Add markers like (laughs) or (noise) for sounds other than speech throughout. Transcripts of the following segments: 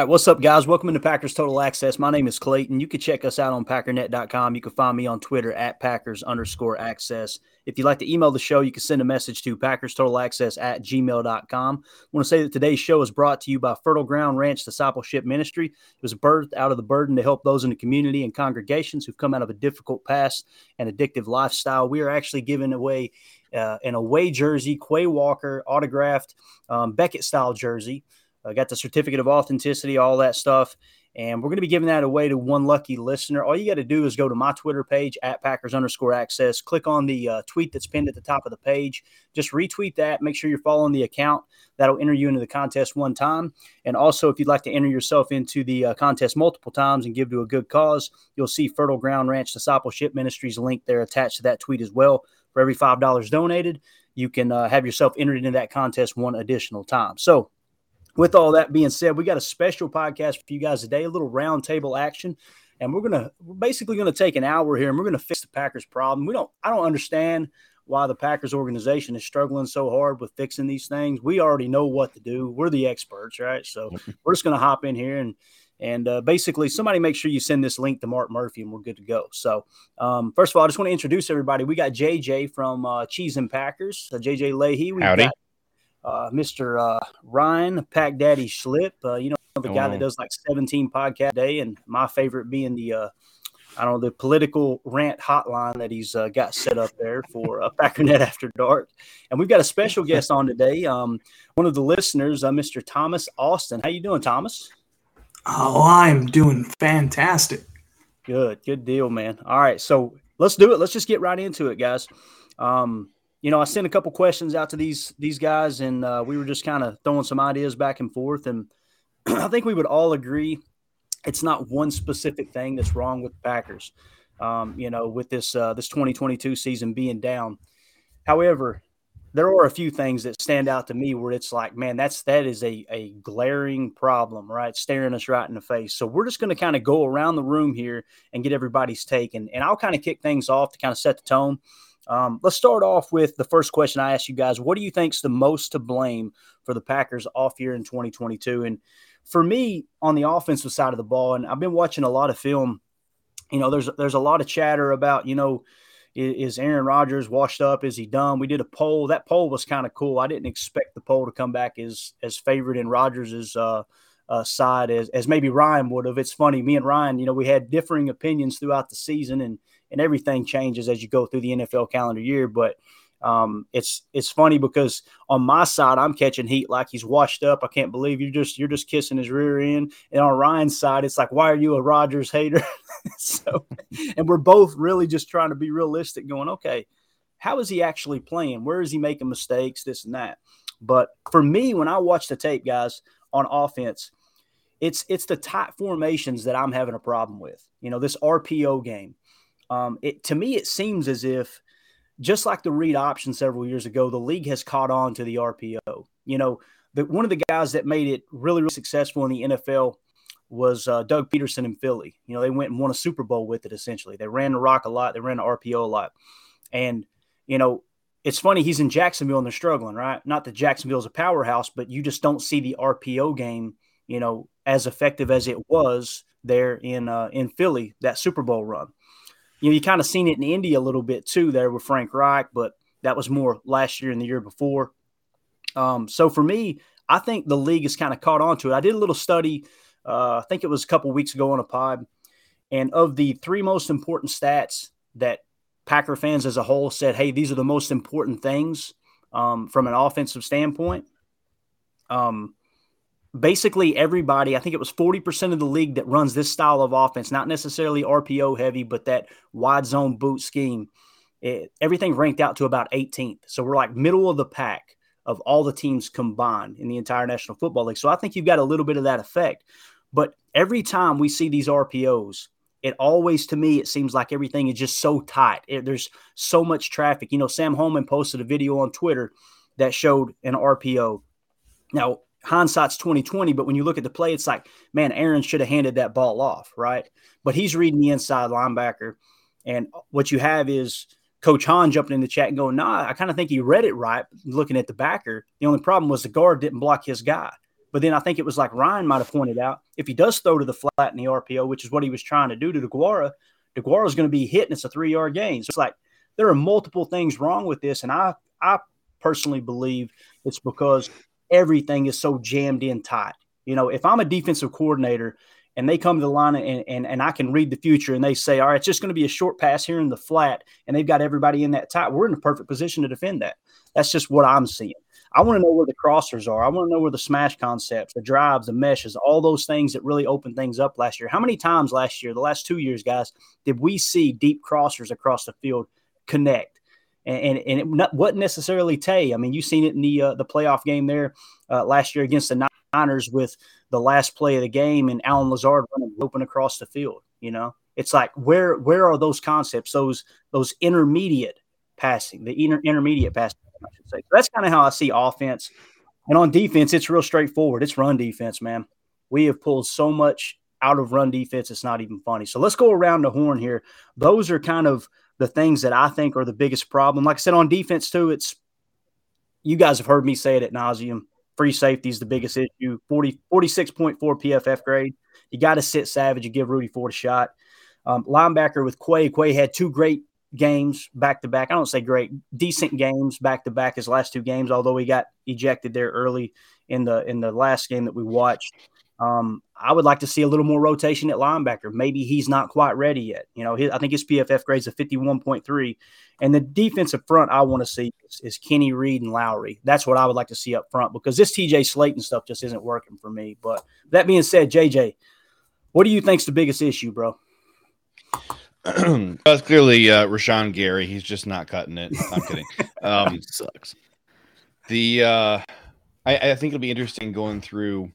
Right. What's up, guys? Welcome into Packers Total Access. My name is Clayton. You can check us out on packernet.com. You can find me on Twitter at Packers underscore access. If you'd like to email the show, you can send a message to Packers Total Access at gmail.com. I want to say that today's show is brought to you by Fertile Ground Ranch Discipleship Ministry. It was birthed out of the burden to help those in the community and congregations who've come out of a difficult past and addictive lifestyle. We are actually giving away uh, an away jersey, Quay Walker autographed um, Beckett style jersey. I got the certificate of authenticity, all that stuff. And we're going to be giving that away to one lucky listener. All you got to do is go to my Twitter page at Packers underscore access. Click on the uh, tweet that's pinned at the top of the page. Just retweet that. Make sure you're following the account. That'll enter you into the contest one time. And also, if you'd like to enter yourself into the uh, contest multiple times and give to a good cause, you'll see Fertile Ground Ranch Discipleship Ministries link there attached to that tweet as well. For every $5 donated, you can uh, have yourself entered into that contest one additional time. So, with all that being said, we got a special podcast for you guys today, a little roundtable action. And we're gonna we're basically gonna take an hour here and we're gonna fix the Packers problem. We don't I don't understand why the Packers organization is struggling so hard with fixing these things. We already know what to do. We're the experts, right? So we're just gonna hop in here and and uh, basically somebody make sure you send this link to Mark Murphy and we're good to go. So um, first of all, I just want to introduce everybody. We got JJ from uh, Cheese and Packers, uh, JJ Leahy. We Howdy. got uh, Mr. Uh, Ryan Pack Daddy Schlip. Uh, you know the guy that does like 17 podcast a day, and my favorite being the uh, I don't know the political rant hotline that he's uh, got set up there for uh, (laughs) Packernet After Dark. And we've got a special (laughs) guest on today. Um, one of the listeners, uh, Mr. Thomas Austin. How you doing, Thomas? Oh, I'm doing fantastic. Good, good deal, man. All right, so let's do it. Let's just get right into it, guys. Um, you know, I sent a couple questions out to these these guys, and uh, we were just kind of throwing some ideas back and forth, and (clears throat) I think we would all agree it's not one specific thing that's wrong with Packers. Um, you know, with this uh, this 2022 season being down. However, there are a few things that stand out to me where it's like, man, that's that is a a glaring problem, right? Staring us right in the face. So we're just going to kind of go around the room here and get everybody's take, and and I'll kind of kick things off to kind of set the tone. Um, let's start off with the first question I asked you guys. What do you think's the most to blame for the Packers off year in 2022? And for me, on the offensive side of the ball, and I've been watching a lot of film. You know, there's there's a lot of chatter about you know is, Aaron Rodgers washed up? Is he done? We did a poll. That poll was kind of cool. I didn't expect the poll to come back as as favored in Rodgers's uh, uh, side as as maybe Ryan would have. It's funny. Me and Ryan, you know, we had differing opinions throughout the season, and and everything changes as you go through the NFL calendar year. But um, it's it's funny because on my side, I'm catching heat like he's washed up. I can't believe you're just you're just kissing his rear end. And on Ryan's side, it's like, why are you a Rodgers hater? (laughs) so, and we're both really just trying to be realistic, going, okay, how is he actually playing? Where is he making mistakes? This and that. But for me, when I watch the tape, guys, on offense, it's it's the tight formations that I'm having a problem with. You know, this RPO game. Um, it to me, it seems as if just like the read option several years ago, the league has caught on to the RPO. You know, the, one of the guys that made it really, really successful in the NFL was uh, Doug Pederson in Philly. You know, they went and won a Super Bowl with it essentially. They ran the rock a lot, they ran the RPO a lot. And, you know, it's funny, he's in Jacksonville and they're struggling, right? Not that Jacksonville's a powerhouse, but you just don't see the RPO game, you know, as effective as it was there in uh, in Philly, that Super Bowl run you know, you kind of seen it in Indy a little bit too there with Frank Reich, but that was more last year and the year before. Um, so for me, I think the league has kind of caught on to it. I did a little study, uh, I think it was a couple weeks ago on a pod, and of the three most important stats that Packer fans as a whole said, hey, these are the most important things um, from an offensive standpoint. Um, basically everybody, I think it was 40% of the league that runs this style of offense, not necessarily RPO heavy, but that wide zone boot scheme. It, everything ranked out to about 18th. So we're like middle of the pack of all the teams combined in the entire National Football League. So I think you've got a little bit of that effect. But every time we see these RPOs, it always to me it seems like everything is just so tight. It, there's so much traffic. You know, Sam Holman posted a video on Twitter that showed an RPO. Now, hindsight's 2020, but when you look at the play, it's like, man, Aaron should have handed that ball off, right? But he's reading the inside linebacker. And what you have is Coach Hahn jumping in the chat and going, nah, I kind of think he read it right, looking at the backer. The only problem was the guard didn't block his guy. But then I think it was like Ryan might have pointed out if he does throw to the flat in the RPO, which is what he was trying to do to Deguara, Deguara is going to be hitting. It's a three yard gain. So it's like there are multiple things wrong with this. And I, I personally believe it's because everything is so jammed in tight. You know, if I'm a defensive coordinator and they come to the line and, and, and I can read the future and they say, all right, it's just going to be a short pass here in the flat, and they've got everybody in that tight, we're in a perfect position to defend that. That's just what I'm seeing. I want to know where the crossers are. I want to know where the smash concepts, the drives, the meshes, all those things that really opened things up last year. How many times last year, the last two years, guys, did we see deep crossers across the field connect? And, and, it not, wasn't necessarily Tay. I mean, you've seen it in the uh, the playoff game there uh, last year against the Niners with the last play of the game and Allen Lazard running open across the field. You know, it's like where where are those concepts? Those those intermediate passing, the inter- intermediate passing. I should say. So that's kind of how I see offense. And on defense, it's real straightforward. It's run defense, man. We have pulled so much out of run defense, it's not even funny. So let's go around the horn here. Those are kind of the things that I think are the biggest problem. Like I said, on defense, too, it's you guys have heard me say it at nauseum. Free safety is the biggest issue. 40, 46.4 PFF grade. You got to sit Savage and give Rudy Ford a shot. Um, linebacker with Quay. Quay had two great games back to back. I don't say great, decent games back to back his last two games, although he got ejected there early in the in the last game that we watched. Um, I would like to see a little more rotation at linebacker. Maybe he's not quite ready yet. You know, his, I think his PFF grades a 51.3. And the defensive front I want to see is, is, Kenny Reed and Lowry. That's what I would like to see up front because this TJ Slaton stuff just isn't working for me. But that being said, JJ, what do you think's the biggest issue, bro? (clears throat) That's clearly uh, Rashan Gary. He's just not cutting it. I'm kidding. (laughs) Um, sucks. The uh, I, I think it'll be interesting going through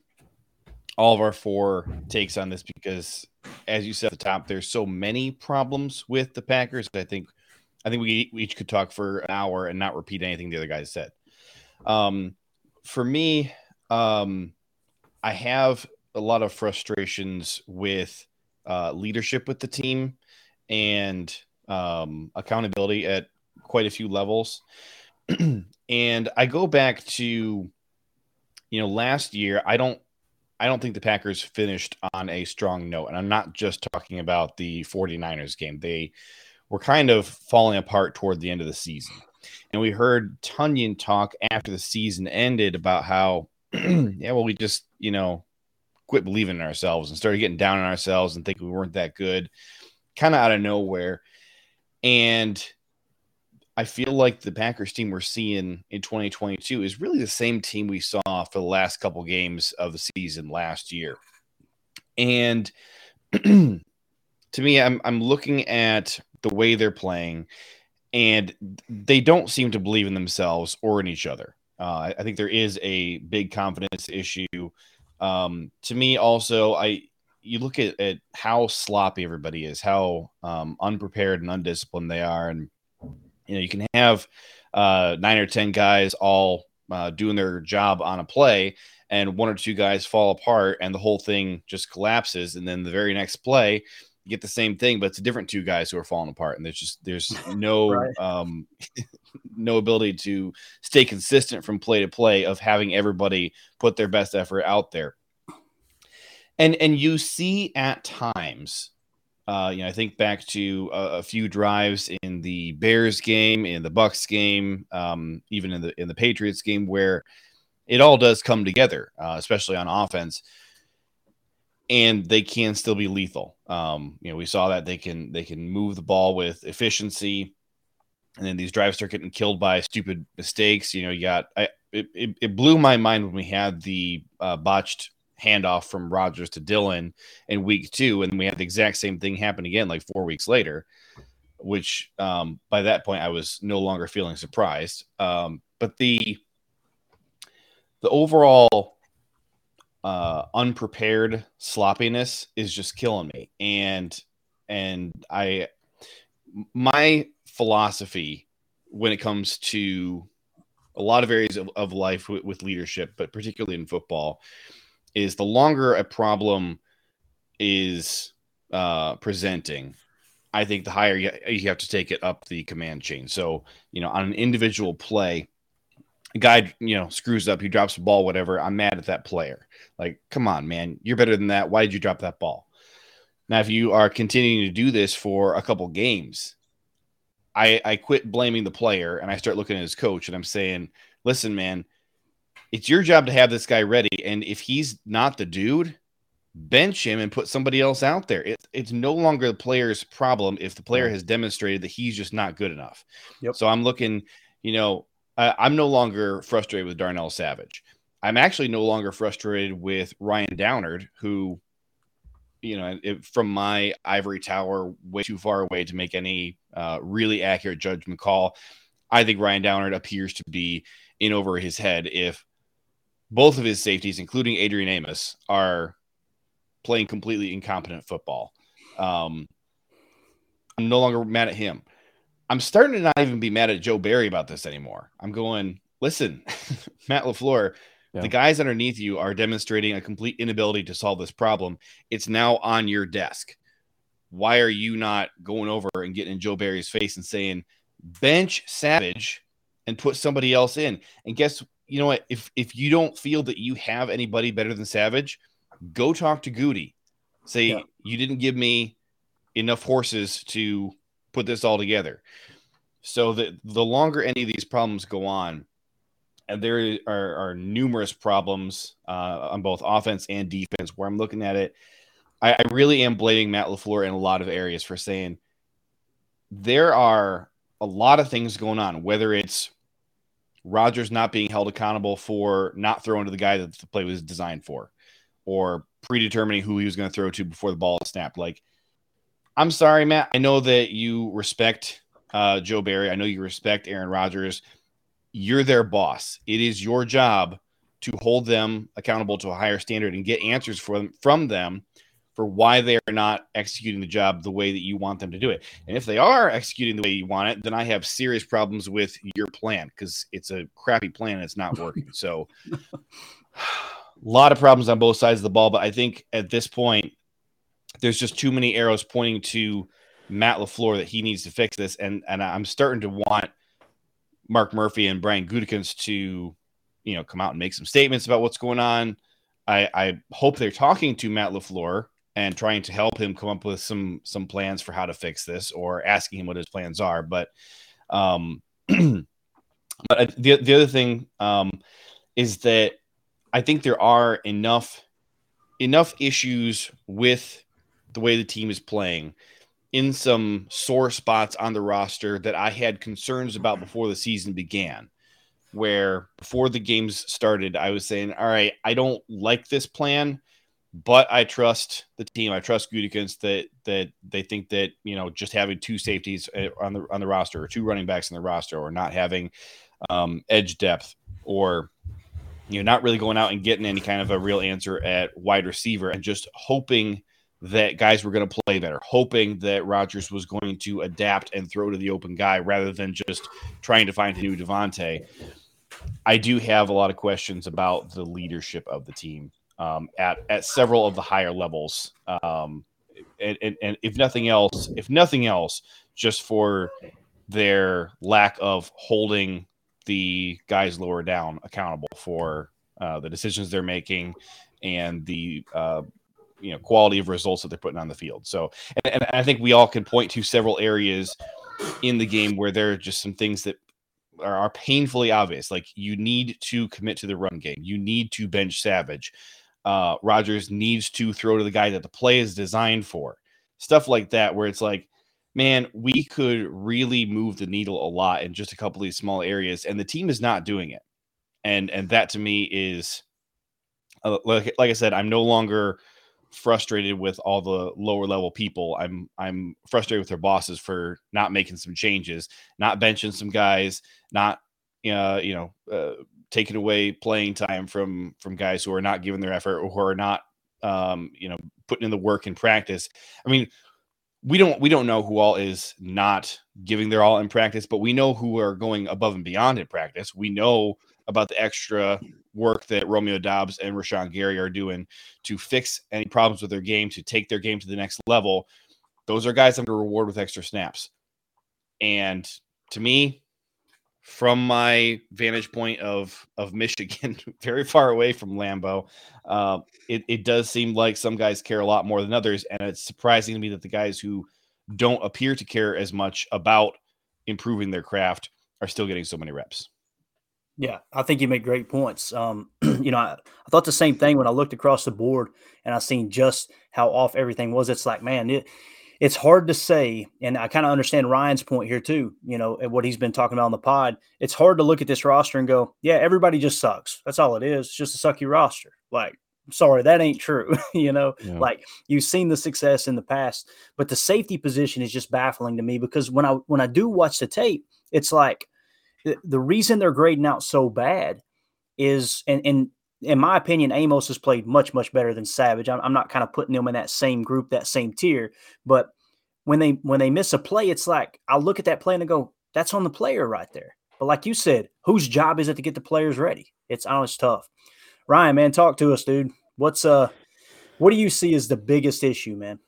all of our four takes on this because, as you said at the top, there's so many problems with the Packers. I think, I think we, each could talk for an hour and not repeat anything the other guys said. Um, for me, um, I have a lot of frustrations with uh, leadership with the team and um, accountability at quite a few levels. (clears throat) and I go back to, you know, last year. I don't I don't think the Packers finished on a strong note. And I'm not just talking about the 49ers game. They were kind of falling apart toward the end of the season. And we heard Tonyan talk after the season ended about how, (clears throat) yeah, well, we just, you know, quit believing in ourselves and started getting down on ourselves and think we weren't that good, kind of out of nowhere. And I feel like the Packers team we're seeing in 2022 is really the same team we saw for the last couple games of the season last year. And (clears throat) to me, I'm I'm looking at the way they're playing, and they don't seem to believe in themselves or in each other. Uh, I think there is a big confidence issue. Um, to me, also, I you look at, at how sloppy everybody is, how um, unprepared and undisciplined they are, and you know, you can have uh, nine or 10 guys all uh, doing their job on a play, and one or two guys fall apart, and the whole thing just collapses. And then the very next play, you get the same thing, but it's a different two guys who are falling apart, and there's just there's (laughs) no right. um, (laughs) no ability to stay consistent from play to play of having everybody put their best effort out there. And and you see at times uh, you know, I think back to a, a, few drives in the Bears game, in the Bucks game, um, even in the in the Patriots game, where it all does come together, uh, especially on offense, and they can still be lethal. Um, you know, we saw that they can they can move the ball with efficiency, and then these drives start getting killed by stupid mistakes. You know, you got I it, it, it blew my mind when we had the uh, botched handoff from Rodgers to Dillon in week two, and we had the exact same thing happen again like four weeks later. Which um, by that point I was no longer feeling surprised. Um, but the the overall uh, unprepared sloppiness is just killing me. And and I my philosophy when it comes to a lot of areas of, of life with, with leadership, but particularly in football, is the longer a problem is uh, presenting, I think the higher you, you have to take it up the command chain. So, you know, on an individual play, a guy, you know, screws up, he drops the ball, whatever. I'm mad at that player. Like, come on, man, you're better than that. Why did you drop that ball? Now, if you are continuing to do this for a couple games, I, I quit blaming the player and I start looking at his coach and I'm saying, listen, man, it's your job to have this guy ready. And if he's not the dude, bench him and put somebody else out there. It, it's no longer the player's problem if the player has demonstrated that he's just not good enough. Yep. So I'm looking, you know, I, I'm no longer frustrated with Darnell Savage. I'm actually no longer frustrated with Ryan Downard, who, you know, it, from my ivory tower, way too far away to make any uh, really accurate judgment call. I think Ryan Downard appears to be in over his head if both of his safeties, including Adrian Amos, are playing completely incompetent football. Um, I'm no longer mad at him. I'm starting to not even be mad at Joe Barry about this anymore. I'm going, listen, (laughs) Matt LaFleur, Yeah. the guys underneath you are demonstrating a complete inability to solve this problem. It's now on your desk. Why are you not going over and getting in Joe Barry's face and saying, bench Savage and put somebody else in? And guess, you know what? If if you don't feel that you have anybody better than Savage, go talk to Goody. Say Yeah. you didn't give me enough horses to put this all together. So that the longer any of these problems go on, and there are, are numerous problems uh, on both offense and defense where I'm looking at it. I, I really am blaming Matt LaFleur in a lot of areas for saying there are a lot of things going on, whether it's Rodgers not being held accountable for not throwing to the guy that the play was designed for, or predetermining who he was going to throw to before the ball snapped. Like, I'm sorry, Matt. I know that you respect uh, Joe Barry. I know you respect Aaron Rodgers. You're their boss. It is your job to hold them accountable to a higher standard and get answers for them, from them for why they are not executing the job the way that you want them to do it. And if they are executing the way you want it, then I have serious problems with your plan because it's a crappy plan and it's not working. So, a lot of problems on both sides of the ball. But I think at this point, there's just too many arrows pointing to Matt LaFleur that he needs to fix this. And and I'm starting to want Mark Murphy and Brian Gutekunst to, you know, come out and make some statements about what's going on. I, I hope they're talking to Matt LaFleur and trying to help him come up with some some plans for how to fix this or asking him what his plans are. But um (clears throat) but the the other thing um is that I think there are enough enough issues with the way the team is playing in some sore spots on the roster that I had concerns about before the season began. Where before the games started, I was saying, "All right, I don't like this plan, but I trust the team. I trust Gutekunst that that they think that you know just having two safeties uh, on the on the roster, or two running backs in the roster, or not having um, edge depth, or you know not really going out and getting any kind of a real answer at wide receiver, and just hoping that guys were going to play better, hoping that Rodgers was going to adapt and throw to the open guy rather than just trying to find a new Davante. I do have a lot of questions about the leadership of the team um, at at several of the higher levels. Um, and, and, and if nothing else, if nothing else, just for their lack of holding the guys lower down accountable for uh, the decisions they're making and the uh, you know quality of results that they're putting on the field. So, and, and I think we all can point to several areas in the game where there are just some things that are, are painfully obvious. Like you need to commit to the run game. You need to bench Savage. Uh, Rodgers needs to throw to the guy that the play is designed for. Stuff like that, where it's like, man, we could really move the needle a lot in just a couple of these small areas, and the team is not doing it. And and that to me is, uh, like like I said, I'm no longer frustrated with all the lower level people. I'm I'm frustrated with their bosses for not making some changes, not benching some guys, not uh, you know uh, taking away playing time from from guys who are not giving their effort or who are not um, you know putting in the work in practice. I mean, we don't we don't know who all is not giving their all in practice, but we know who are going above and beyond in practice. We know about the extra work that Romeo Doubs and Rashan Gary are doing to fix any problems with their game, to take their game to the next level. Those are guys I'm going to reward with extra snaps. And to me, from my vantage point of of Michigan, (laughs) very far away from Lambeau, uh, it, it does seem like some guys care a lot more than others, and it's surprising to me that the guys who don't appear to care as much about improving their craft are still getting so many reps. Yeah, I think you make great points. Um, (clears throat) you know, I, I, thought the same thing when I looked across the board and I seen just how off everything was. It's like, man, it, it's hard to say, and I kind of understand Ryan's point here too. You know, what he's been talking about on the pod. It's hard to look at this roster and go, yeah, everybody just sucks. That's all it is. It's just a sucky roster. Like, sorry, that ain't true. (laughs) you know, yeah. like you've seen the success in the past, but the safety position is just baffling to me because when I when I do watch the tape, it's like the, the reason they're grading out so bad is, and and in my opinion, Amos has played much, much better than Savage. I'm, I'm, not kind of putting them in that same group, that same tier. But when they when they miss a play, it's like I look at that play and I go, "That's on the player right there." But like you said, whose job is it to get the players ready? It's honest tough. Ryan, man, talk to us, dude. What's uh, what do you see as the biggest issue, man?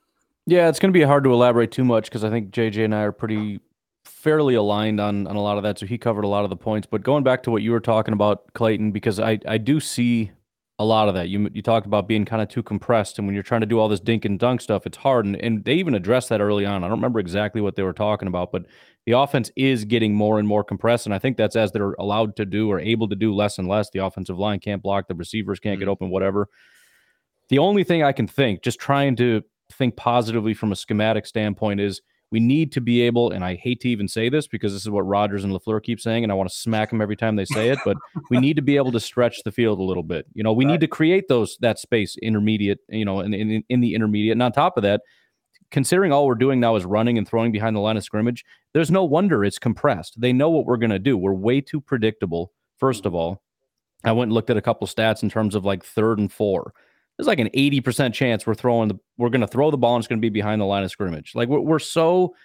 Yeah, it's going to be hard to elaborate too much because I think JJ and I are pretty fairly aligned on on a lot of that. So he covered a lot of the points. But going back to what you were talking about, Clayton, because I I do see a lot of that. You you talked about being kind of too compressed, and when you're trying to do all this dink and dunk stuff, it's hard. And, and they even addressed that early on. I don't remember exactly what they were talking about, but the offense is getting more and more compressed, and I think that's as they're allowed to do or able to do less and less. The offensive line can't block, the receivers can't get mm-hmm. open, whatever. The only thing I can think, just trying to think positively from a schematic standpoint, is we need to be able, and I hate to even say this because this is what Rodgers and LaFleur keep saying, and I want to smack them every time they say it, but (laughs) we need to be able to stretch the field a little bit. You know, we right. need to create those that space intermediate, you know, in, in, in the intermediate. And on top of that, considering all we're doing now is running and throwing behind the line of scrimmage, there's no wonder it's compressed. They know what we're going to do. We're way too predictable, first of all. I went and looked at a couple stats in terms of like third and four there's like an 80% chance we're throwing the we're going to throw the ball and it's going to be behind the line of scrimmage. Like we're, we're so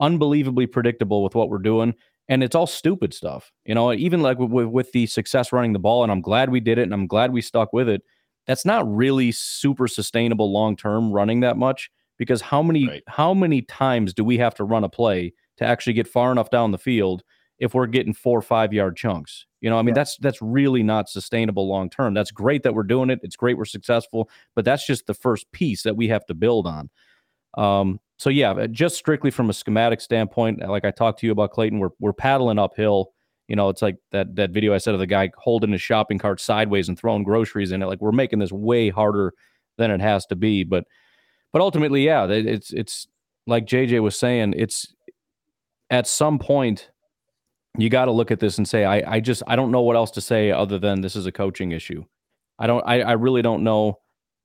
unbelievably predictable with what we're doing and it's all stupid stuff. You know, even like with, with the success running the ball and I'm glad we did it and I'm glad we stuck with it. That's not really super sustainable long term running that much because how many right. how many times do we have to run a play to actually get far enough down the field if we're getting four or five yard chunks. You know, I mean, yeah. that's that's really not sustainable long term. That's great that we're doing it. It's great we're successful, but that's just the first piece that we have to build on. Um, so yeah, uh, just strictly from a schematic standpoint, like I talked to you about Clayton, we're we're paddling uphill. You know, it's like that that video I said of the guy holding his shopping cart sideways and throwing groceries in it. Like we're making this way harder than it has to be. But but ultimately, yeah, it's it's like JJ was saying, it's at some point you got to look at this and say, I, I just, I don't know what else to say other than this is a coaching issue. I don't, I, I really don't know,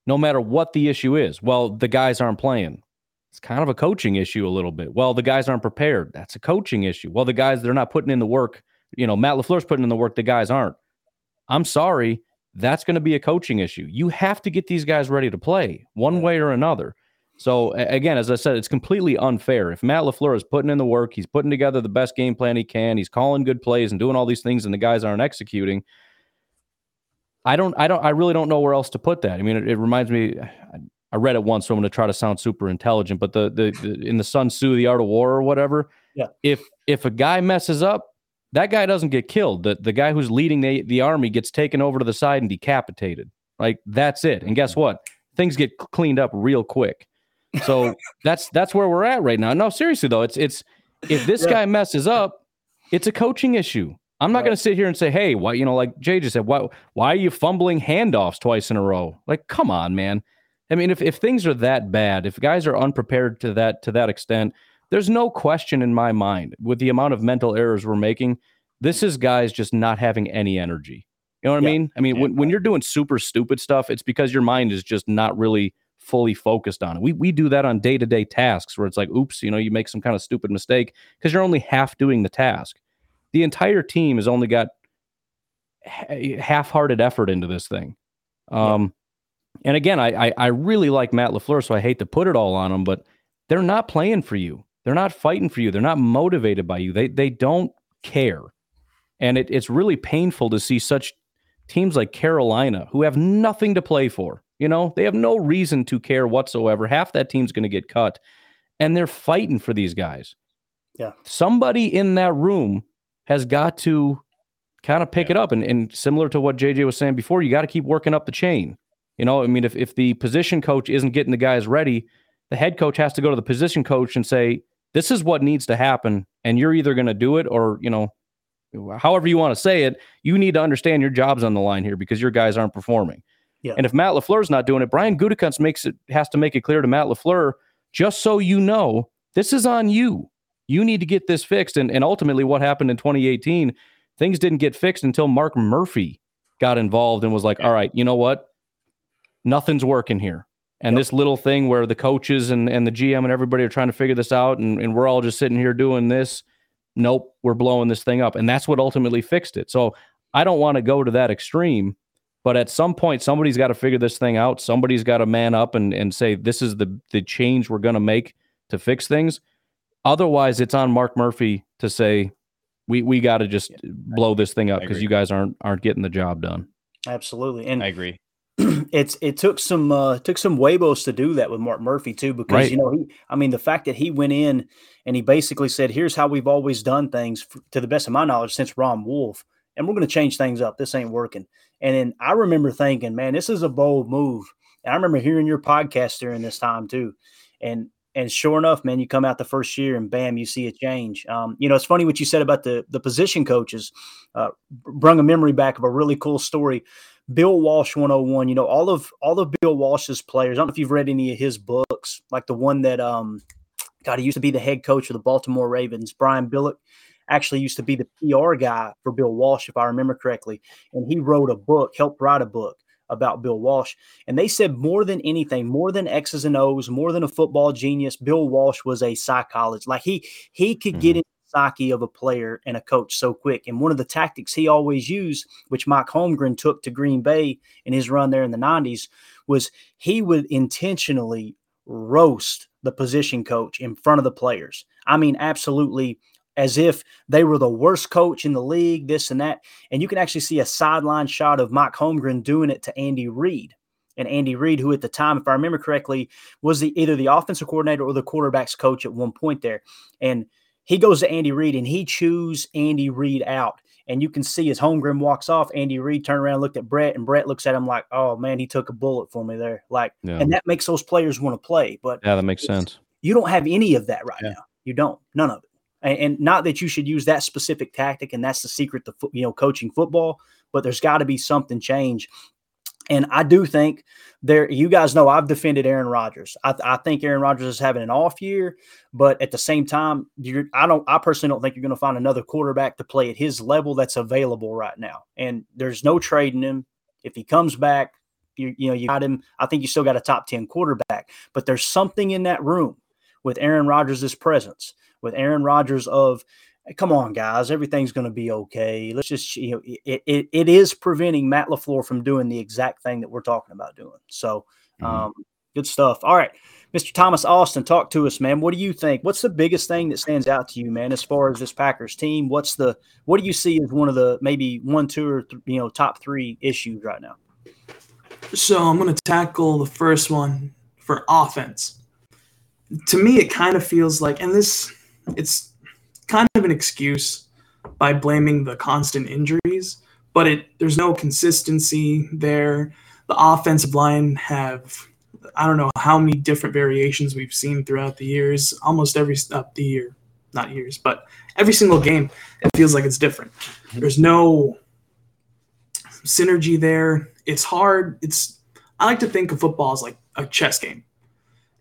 no matter what the issue is. Well, the guys aren't playing. It's kind of a coaching issue a little bit. Well, the guys aren't prepared. That's a coaching issue. Well, the guys, they're not putting in the work. You know, Matt LaFleur's putting in the work. The guys aren't. I'm sorry. That's going to be a coaching issue. You have to get these guys ready to play one way or another. So again, as I said, it's completely unfair. If Matt LaFleur is putting in the work, he's putting together the best game plan he can, he's calling good plays and doing all these things, and the guys aren't executing. I don't, I don't, I really don't know where else to put that. I mean, it, it reminds me. I read it once, so I'm going to try to sound super intelligent. But the, the, the in the Sun Tzu, the Art of War, or whatever. Yeah. If if a guy messes up, that guy doesn't get killed. The the guy who's leading the the army gets taken over to the side and decapitated. Like that's it. And guess what? Things get cleaned up real quick. So that's that's where we're at right now. No, seriously though, it's it's if this yeah. guy messes up, it's a coaching issue. I'm not right. going to sit here and say, "Hey, why?" You know, like Jay just said, "Why? Why are you fumbling handoffs twice in a row?" Like, come on, man. I mean, if if things are that bad, if guys are unprepared to that to that extent, there's no question in my mind with the amount of mental errors we're making. This is guys just not having any energy. You know what yeah. I mean? I mean, yeah. when, when you're doing super stupid stuff, it's because your mind is just not really fully focused on it. We we do that on day to day tasks where it's like, oops, you know, you make some kind of stupid mistake because you're only half doing the task. The entire team has only got half-hearted effort into this thing. Um, and again, I, I I really like Matt LaFleur, so I hate to put it all on him, but they're not playing for you. They're not fighting for you. They're not motivated by you. They they don't care, and it, it's really painful to see such teams like Carolina who have nothing to play for. You know, they have no reason to care whatsoever. Half that team's going to get cut, and they're fighting for these guys. Yeah. Somebody in that room has got to kind of pick Yeah. it up. And, and similar to what JJ was saying before, you got to keep working up the chain. You know, I mean, if, if the position coach isn't getting the guys ready, the head coach has to go to the position coach and say, this is what needs to happen. And you're either going to do it or, you know, however you want to say it, you need to understand your job's on the line here because your guys aren't performing. Yeah. And if Matt LaFleur's not doing it, Brian Gutekunst makes it has to make it clear to Matt LaFleur, just so you know, this is on you. You need to get this fixed. And, and ultimately, what happened in 2018, things didn't get fixed until Mark Murphy got involved and was like, all right, you know what? Nothing's working here. And Yep. this little thing where the coaches and, and the GM and everybody are trying to figure this out, and, and we're all just sitting here doing this. Nope, we're blowing this thing up. And that's what ultimately fixed it. So I don't want to go to that extreme, but at some point, somebody's got to figure this thing out. Somebody's got to man up and, and say, this is the, the change we're going to make to fix things. Otherwise, it's on Mark Murphy to say, we, we got to just blow this thing up because you guys aren't aren't getting the job done. Absolutely. And I agree. (clears throat) it's it took some uh took some huevos to do that with Mark Murphy too because Right. you know he I mean the fact that he went in and he basically said here's how we've always done things f- to the best of my knowledge since Ron Wolf and we're going to change things up this ain't working and then I remember thinking man this is a bold move and I remember hearing your podcast during this time too and and sure enough man you come out the first year and bam you see a change um you know it's funny what you said about the the position coaches uh brung a memory back of a really cool story Bill Walsh 101, you know, all of all of Bill Walsh's players. I don't know if you've read any of his books, like the one that um God, he used to be the head coach of the Baltimore Ravens. Brian Billick actually used to be the PR guy for Bill Walsh, if I remember correctly. And he wrote a book, helped write a book about Bill Walsh. And they said more than anything, more than X's and O's, more than a football genius, Bill Walsh was a psychologist. Like he he could get Mhm. in the psyche of a player and a coach so quick. And one of the tactics he always used, which Mike Holmgren took to Green Bay in his run there in the 90s, was he would intentionally roast the position coach in front of the players. I mean, absolutely as if they were the worst coach in the league, this and that. And you can actually see a sideline shot of Mike Holmgren doing it to Andy Reid. And Andy Reid, who at the time, if I remember correctly, was the either the offensive coordinator or the quarterback's coach at one point there. And he goes to Andy Reid and he chews Andy Reid out. And you can see as Holmgren walks off, Andy Reid turned around, and looked at Brett, and Brett looks at him like, "Oh man, he took a bullet for me there." Like, Yeah. and that makes those players want to play. But Yeah, that makes sense. you don't have any of that right Yeah. now. You don't, none of it. And, not that you should use that specific tactic, and that's the secret to you know coaching football. But there's got to be something change. And I do think there. You guys know I've defended Aaron Rodgers. I, I think Aaron Rodgers is having an off year, but at the same time, you're. I don't. I personally don't think you're going to find another quarterback to play at his level that's available right now. And there's no trading him. If he comes back, you you know you got him. I think you still got a top ten quarterback. But there's something in that room with Aaron Rodgers' presence, with Aaron Rodgers of, come on, guys, everything's going to be okay. Let's just, you know, it, it, it is preventing Matt LaFleur from doing the exact thing that we're talking about doing. So, Mhm. um, good stuff. All right. Mr. Thomas Austin, talk to us, man. What do you think? What's the biggest thing that stands out to you, man, as far as this Packers team? What's the, what do you see as one of the maybe one, two, or, th- you know, top three issues right now? So I'm going to tackle the first one for offense. To me, it kind of feels like, and this, it's kind of an excuse by blaming the constant injuries, but it there's no consistency there. The offensive line have, I don't know how many different variations we've seen throughout the years. Almost every uh, the year, not years, but every single game, it feels like it's different. There's no synergy there. It's hard. It's I like to think of football as like a chess game.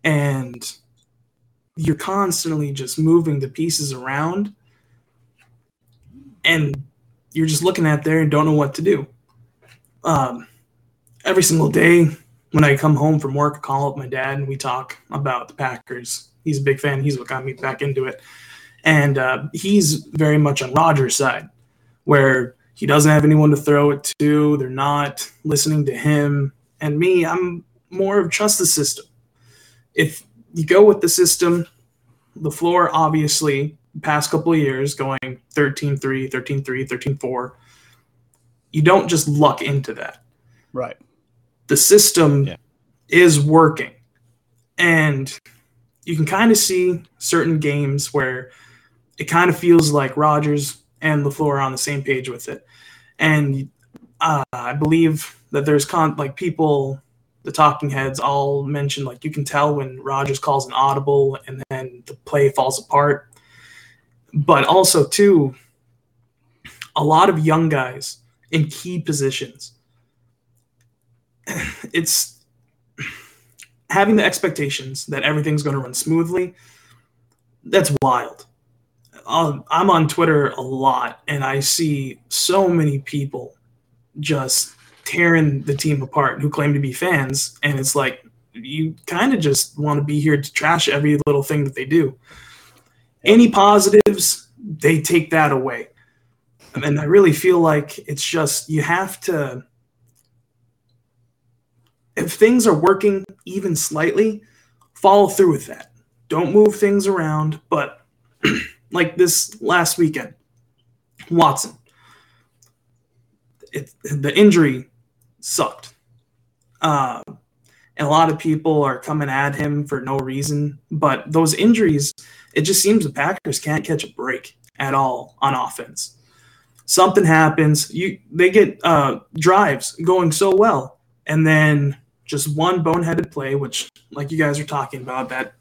And you're constantly just moving the pieces around and you're just looking at there and don't know what to do. Um, every single day when I come home from work, I call up my dad and we talk about the Packers. He's a big fan. He's what got me back into it. And uh, he's very much on Rodgers' side, where he doesn't have anyone to throw it to. They're not listening to him. And me, I'm more of trust the system. If you go with the system, LaFleur obviously past couple of years going 13-3, 13-3, 13-4. You don't just luck into that. Right. The system Yeah. is working. And you can kind of see certain games where it kind of feels like Rodgers and LaFleur are on the same page with it. And uh, I believe that there's con- like people, the talking heads all mentioned like you can tell when Rodgers calls an audible and then the play falls apart. But also too, a lot of young guys in key positions. (clears throat) It's having the expectations that everything's going to run smoothly. That's wild. Um, I'm on Twitter a lot, and I see so many people just tearing the team apart who claim to be fans, and it's like you kind of just want to be here to trash every little thing that they do. Any positives, they take that away. And I really feel like it's just you have to if things are working even slightly, follow through with that. Don't move things around, but (clears throat) like this last weekend, Watson, it, the injury sucked. Uh, and a lot of people are coming at him for no reason, but those injuries, it just seems the Packers can't catch a break at all on offense. Something happens, you they get uh, drives going so well, and then just one boneheaded play, which, like you guys are talking about, that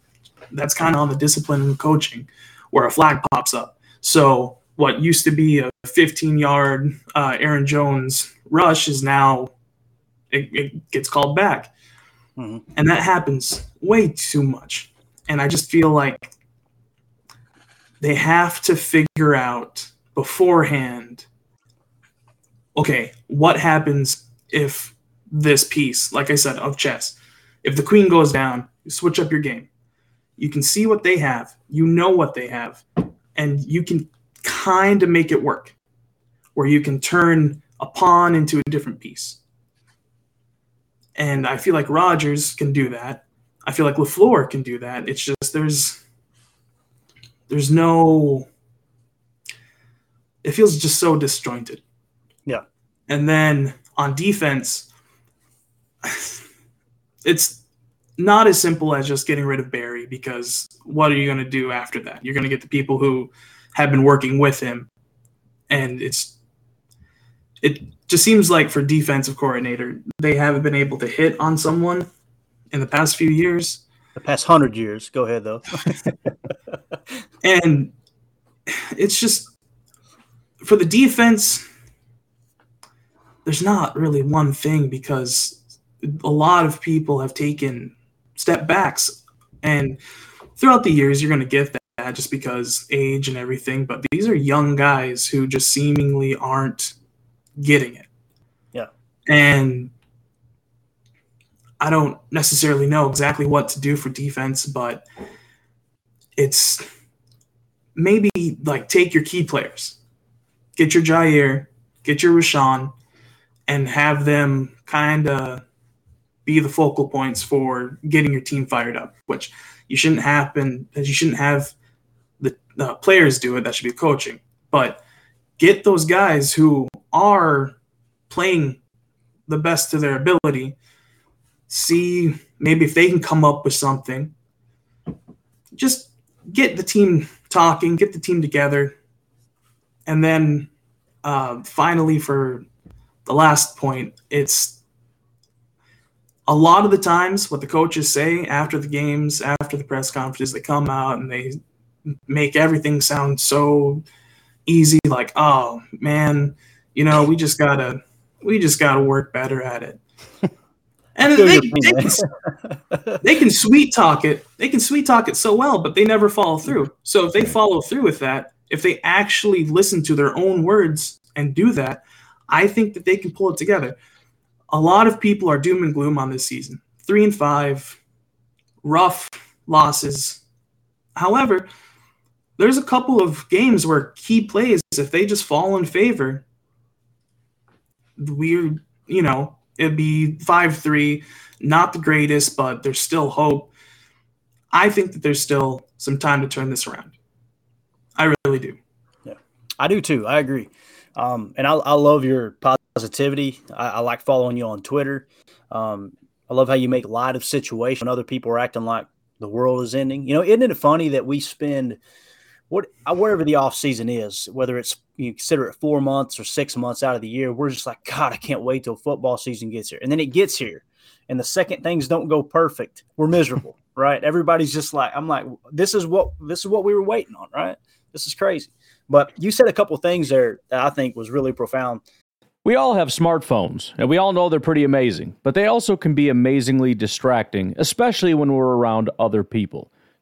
that's kind of on the discipline and coaching, where a flag pops up. So what used to be a 15 yard uh, Aaron Jones rush is now it, it gets called back, Mhm. and that happens way too much. And I just feel like they have to figure out beforehand. Okay, what happens if this piece, like I said, of chess. If the queen goes down, you switch up your game. You can see what they have, you know what they have, and you can kind of make it work where you can turn a pawn into a different piece. And I feel like Rodgers can do that. I feel like LaFleur can do that. It's just there's there's no it feels just so disjointed. Yeah. And then on defense, it's not as simple as just getting rid of Barry because what are you going to do after that? You're going to get the people who have been working with him, and it's it just seems like for defensive coordinator they haven't been able to hit on someone in the past few years, The past hundred years. Go ahead though. (laughs) and it's just for the defense. There's not really one thing because a lot of people have taken step backs and throughout the years you're going to get that just because age and everything but these are young guys who just seemingly aren't getting it Yeah. and i don't necessarily know exactly what to do for defense but it's maybe like take your key players get your Jaire get your Rashan and have them kind of be the focal points for getting your team fired up, which you shouldn't happen. You shouldn't have the uh, players do it. That should be coaching. But get those guys who are playing the best of their ability. See maybe if they can come up with something. Just get the team talking, get the team together, and then uh, finally for the last point, it's a lot of the times what the coaches say after the games, after the press conferences, they come out and they make everything sound so easy, like, oh man, you know, we just gotta we just gotta work better at it. (laughs) And they, they, can, (laughs) they can sweet talk it. They can sweet talk it so well, but they never follow through. So if they follow through with that, if they actually listen to their own words and do that, I think that they can pull it together. A lot of people are doom and gloom on this season. Three and five, rough losses. However, there's a couple of games where key plays, if they just fall in favor, we're you know it'd be five three, not the greatest, but there's still hope. I think that there's still some time to turn this around. I really do. Yeah, I do too. I agree. Um, and I, I love your positivity. I, I, like following you on Twitter. Um, I love how you make light of situation. Other people are acting like the world is ending. You know, isn't it funny that we spend what uh, whatever the off season is, whether it's you consider it four months or six months out of the year, we're just like, God, I can't wait till football season gets here. And then it gets here. And the second things don't go perfect, we're miserable, (laughs) right? Everybody's just like, I'm like, this is what this is what we were waiting on, right? This is crazy. But you said a couple things there that I think was really profound. We all have smartphones, and we all know they're pretty amazing, but they also can be amazingly distracting, especially when we're around other people.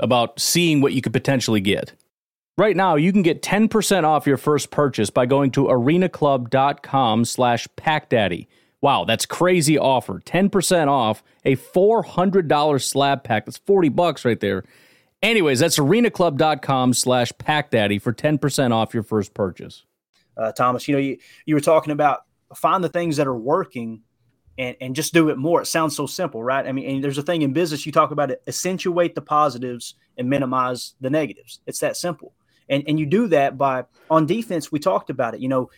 about seeing what you could potentially get. Right now, you can get 10% off your first purchase by going to arenaclub.com slash packdaddy. Wow, that's crazy offer. 10% off a $400 slab pack. That's 40 bucks right there. Anyways, that's arenaclub.com slash packdaddy for 10% off your first purchase uh, Thomas. You know, you, you were talking about find the things that are working and, and just do it more. It sounds so simple, right? I mean, there's a thing in business you talk about it, accentuate the positives and minimize the negatives. It's that simple. And and you do that by on defense, we talked about it. You know,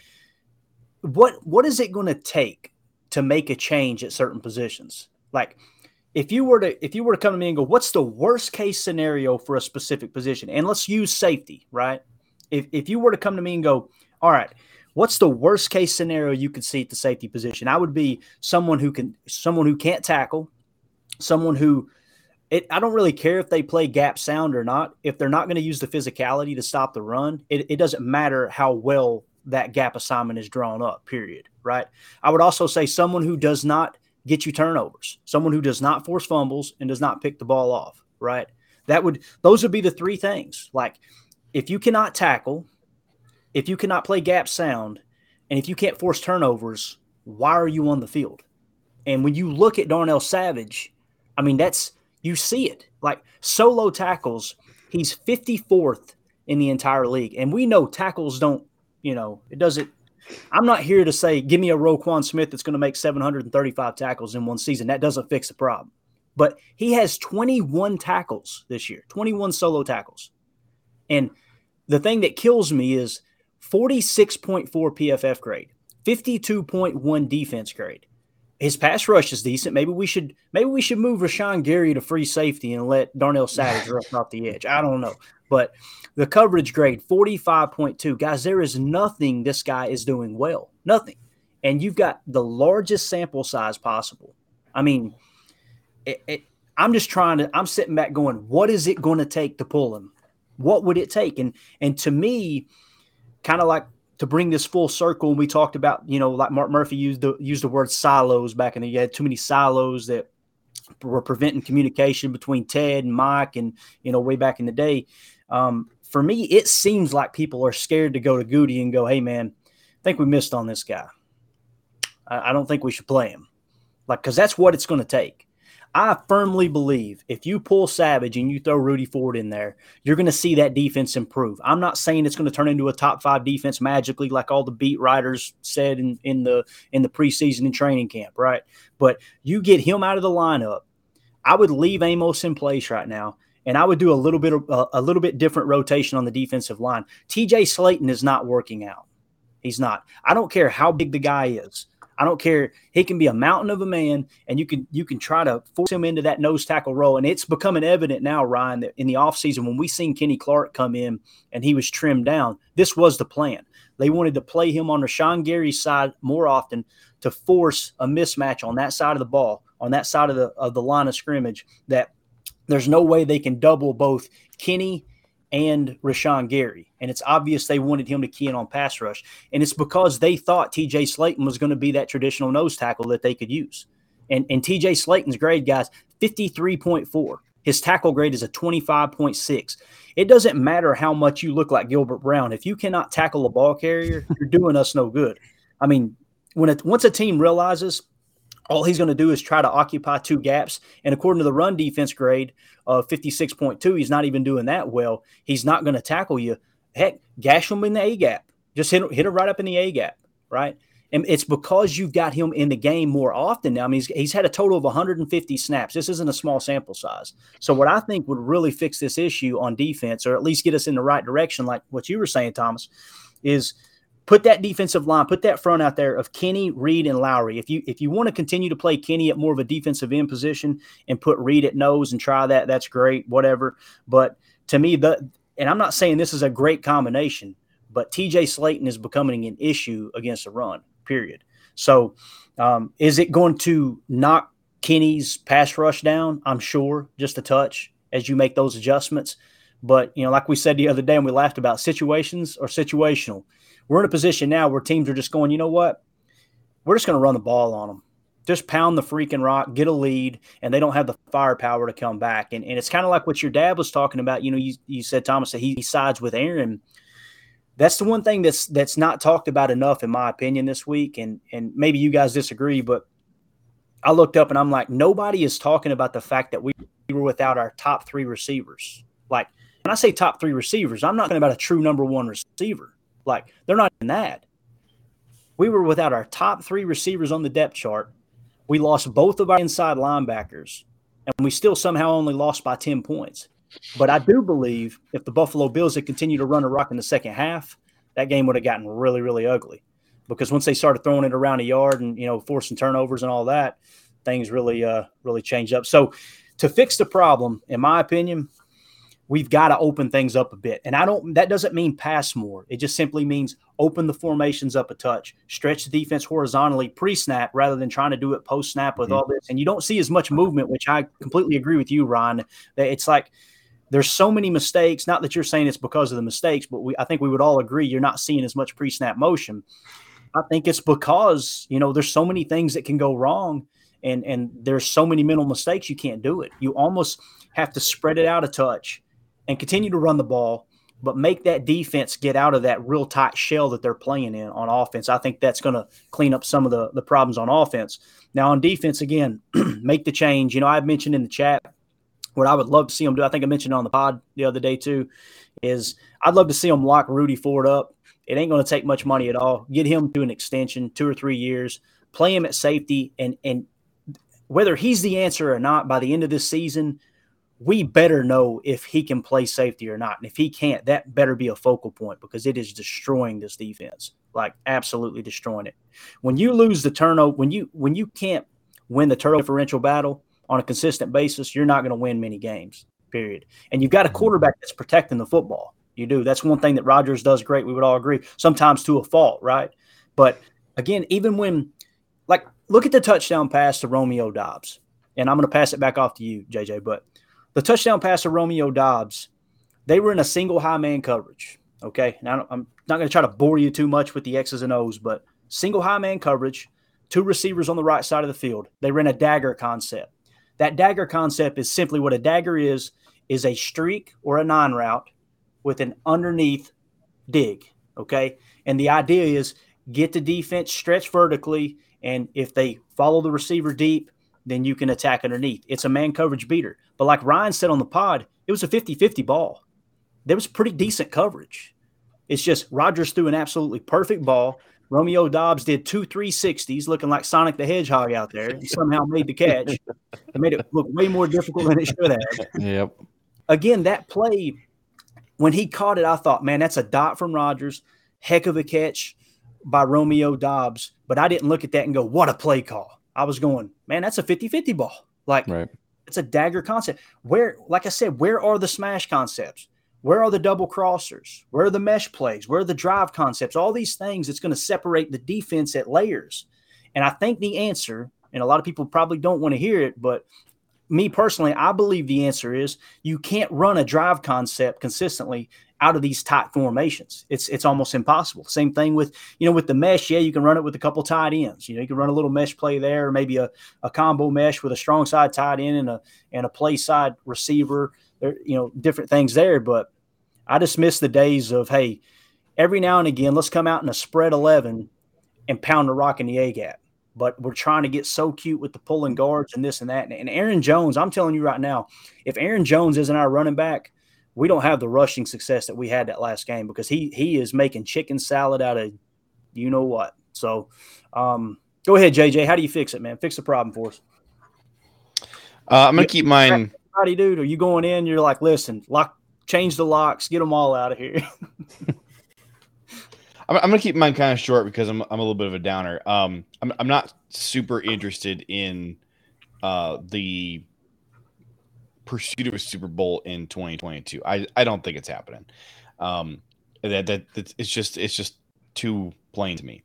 what what is it going to take to make a change at certain positions? Like if you were to if you were to come to me and go, what's the worst case scenario for a specific position? And let's use safety, right? If if you were to come to me and go, all right, what's the worst case scenario you could see at the safety position? I would be someone who can someone who can't tackle, someone who it, I don't really care if they play gap sound or not. If they're not going to use the physicality to stop the run, it, it doesn't matter how well that gap assignment is drawn up, period. Right. I would also say someone who does not get you turnovers, someone who does not force fumbles and does not pick the ball off. Right. That would, those would be the three things. Like if you cannot tackle, if you cannot play gap sound and if you can't force turnovers, why are you on the field? And when you look at Darnell Savage, I mean, that's you see it like solo tackles. He's 54th in the entire league. And we know tackles don't, you know, it doesn't. I'm not here to say, give me a Roquan Smith that's going to make 735 tackles in one season. That doesn't fix the problem. But he has 21 tackles this year, 21 solo tackles. And the thing that kills me is 46.4 PFF grade, 52.1 defense grade. His pass rush is decent. Maybe we should maybe we should move Rashan Gary to free safety and let Darnell Savage rush off the edge. I don't know. But the coverage grade 45.2. Guys, there is nothing this guy is doing well. Nothing. And you've got the largest sample size possible. I mean, it, it, I'm just trying to I'm sitting back going, what is it going to take to pull him? What would it take? And and to me, kind of like to bring this full circle, and we talked about, you know, like Mark Murphy used the used the word silos back in the you had too many silos that were preventing communication between Ted and Mike, and you know, way back in the day. Um, for me, it seems like people are scared to go to Gutey and go, "Hey, man, I think we missed on this guy. I, I don't think we should play him." Like, because that's what it's going to take. I firmly believe if you pull Savage and you throw Rudy Ford in there, you're going to see that defense improve. I'm not saying it's going to turn into a top five defense magically, like all the beat writers said in, in the in the preseason and training camp, right? But you get him out of the lineup. I would leave Amos in place right now, and I would do a little bit of a, a little bit different rotation on the defensive line. TJ Slaton is not working out. He's not. I don't care how big the guy is. I don't care. He can be a mountain of a man, and you can you can try to force him into that nose tackle role. And it's becoming evident now, Ryan, that in the offseason when we seen Kenny Clark come in and he was trimmed down, this was the plan. They wanted to play him on Rashan Gary's side more often to force a mismatch on that side of the ball, on that side of the of the line of scrimmage. That there's no way they can double both Kenny and Rashan Gary. And it's obvious they wanted him to key in on pass rush. And it's because they thought TJ Slaton was going to be that traditional nose tackle that they could use. And, and TJ Slaton's grade, guys, 53.4. His tackle grade is a 25.6. It doesn't matter how much you look like Gilbert Brown. If you cannot tackle a ball carrier, you're doing us no good. I mean, when it, once a team realizes all he's going to do is try to occupy two gaps. And according to the run defense grade of 56.2, he's not even doing that well. He's not going to tackle you. Heck, gash him in the A gap. Just hit, hit him right up in the A gap, right? And it's because you've got him in the game more often now. I mean, he's, he's had a total of 150 snaps. This isn't a small sample size. So, what I think would really fix this issue on defense, or at least get us in the right direction, like what you were saying, Thomas, is – put that defensive line, put that front out there of Kenny, Reed, and Lowry. If you if you want to continue to play Kenny at more of a defensive end position and put Reed at nose and try that, that's great, whatever. But to me, the and I'm not saying this is a great combination, but TJ Slaton is becoming an issue against the run. Period. So, um, is it going to knock Kenny's pass rush down? I'm sure, just a touch as you make those adjustments. But you know, like we said the other day, and we laughed about situations are situational we're in a position now where teams are just going, you know what? We're just going to run the ball on them. Just pound the freaking rock, get a lead, and they don't have the firepower to come back. And, and it's kind of like what your dad was talking about. You know, you, you said, Thomas, that he, he sides with Aaron. That's the one thing that's that's not talked about enough, in my opinion, this week. And and maybe you guys disagree, but I looked up and I'm like, nobody is talking about the fact that we were without our top three receivers. Like when I say top three receivers, I'm not talking about a true number one receiver. Like they're not in that. We were without our top three receivers on the depth chart. We lost both of our inside linebackers, and we still somehow only lost by 10 points. But I do believe if the Buffalo Bills had continued to run a rock in the second half, that game would have gotten really, really ugly. Because once they started throwing it around a yard and you know forcing turnovers and all that, things really, uh, really changed up. So to fix the problem, in my opinion, we've got to open things up a bit. And I don't, that doesn't mean pass more. It just simply means open the formations up a touch, stretch the defense horizontally pre snap rather than trying to do it post snap with mm-hmm. all this. And you don't see as much movement, which I completely agree with you, Ron. That it's like, there's so many mistakes. Not that you're saying it's because of the mistakes, but we, I think we would all agree you're not seeing as much pre snap motion. I think it's because, you know, there's so many things that can go wrong and, and there's so many mental mistakes you can't do it. You almost have to spread it out a touch and continue to run the ball, but make that defense get out of that real tight shell that they're playing in on offense. I think that's going to clean up some of the, the problems on offense. Now, on defense, again, (clears throat) make the change. You know, I've mentioned in the chat what I would love to see them do. I think I mentioned on the pod the other day too, is I'd love to see them lock Rudy Ford up. It ain't going to take much money at all. Get him to an extension, two or three years, play him at safety, and and whether he's the answer or not by the end of this season – we better know if he can play safety or not. And if he can't, that better be a focal point because it is destroying this defense, like absolutely destroying it. When you lose the turnover, when you when you can't win the turnover differential battle on a consistent basis, you're not going to win many games. Period. And you've got a mm-hmm. quarterback that's protecting the football. You do. That's one thing that Rodgers does great. We would all agree. Sometimes to a fault, right? But again, even when, like, look at the touchdown pass to Romeo Doubs. and I'm going to pass it back off to you, JJ. But the touchdown pass to Romeo Doubs, they were in a single high man coverage. Okay. Now, I'm not going to try to bore you too much with the X's and O's, but single high man coverage, two receivers on the right side of the field. They ran a dagger concept. That dagger concept is simply what a dagger is is a streak or a nine route with an underneath dig. Okay. And the idea is get the defense stretched vertically. And if they follow the receiver deep, then you can attack underneath. It's a man coverage beater. But like Ryan said on the pod, it was a 50 50 ball. There was pretty decent coverage. It's just Rodgers threw an absolutely perfect ball. Romeo Doubs did two 360s looking like Sonic the Hedgehog out there and somehow made the catch. It made it look way more difficult than it should have. Yep. Again, that play, when he caught it, I thought, man, that's a dot from Rodgers. Heck of a catch. by Romeo Doubs, but I didn't look at that and go, what a play call. I was going, man, that's a 50 50 ball. Like, Right. it's a dagger concept. Where, like I said, where are the smash concepts? Where are the double crossers? Where are the mesh plays? Where are the drive concepts? All these things that's going to separate the defense at layers. And I think the answer, and a lot of people probably don't want to hear it, but me personally, I believe the answer is you can't run a drive concept consistently out of these tight formations. It's it's almost impossible. Same thing with you know with the mesh. Yeah, you can run it with a couple tight ends. You know, you can run a little mesh play there, maybe a, a combo mesh with a strong side tight end and a and a play side receiver. There, you know, different things there. But I just miss the days of hey, every now and again, let's come out in a spread eleven and pound the rock in the A gap. But we're trying to get so cute with the pulling guards and this and that. And Aaron Jones, I'm telling you right now, if Aaron Jones isn't our running back, we don't have the rushing success that we had that last game because he he is making chicken salad out of you know what. So um, go ahead, JJ. How do you fix it, man? Fix the problem for us. Uh, I'm gonna keep mine. Howdy, dude. Are you going in? You're like, listen, lock, change the locks, get them all out of here. (laughs) I'm, I'm gonna keep mine kind of short because I'm I'm a little bit of a downer. Um, I'm I'm not super interested in uh the pursuit of a Super Bowl in 2022. I I don't think it's happening. Um, that that, that it's just it's just too plain to me.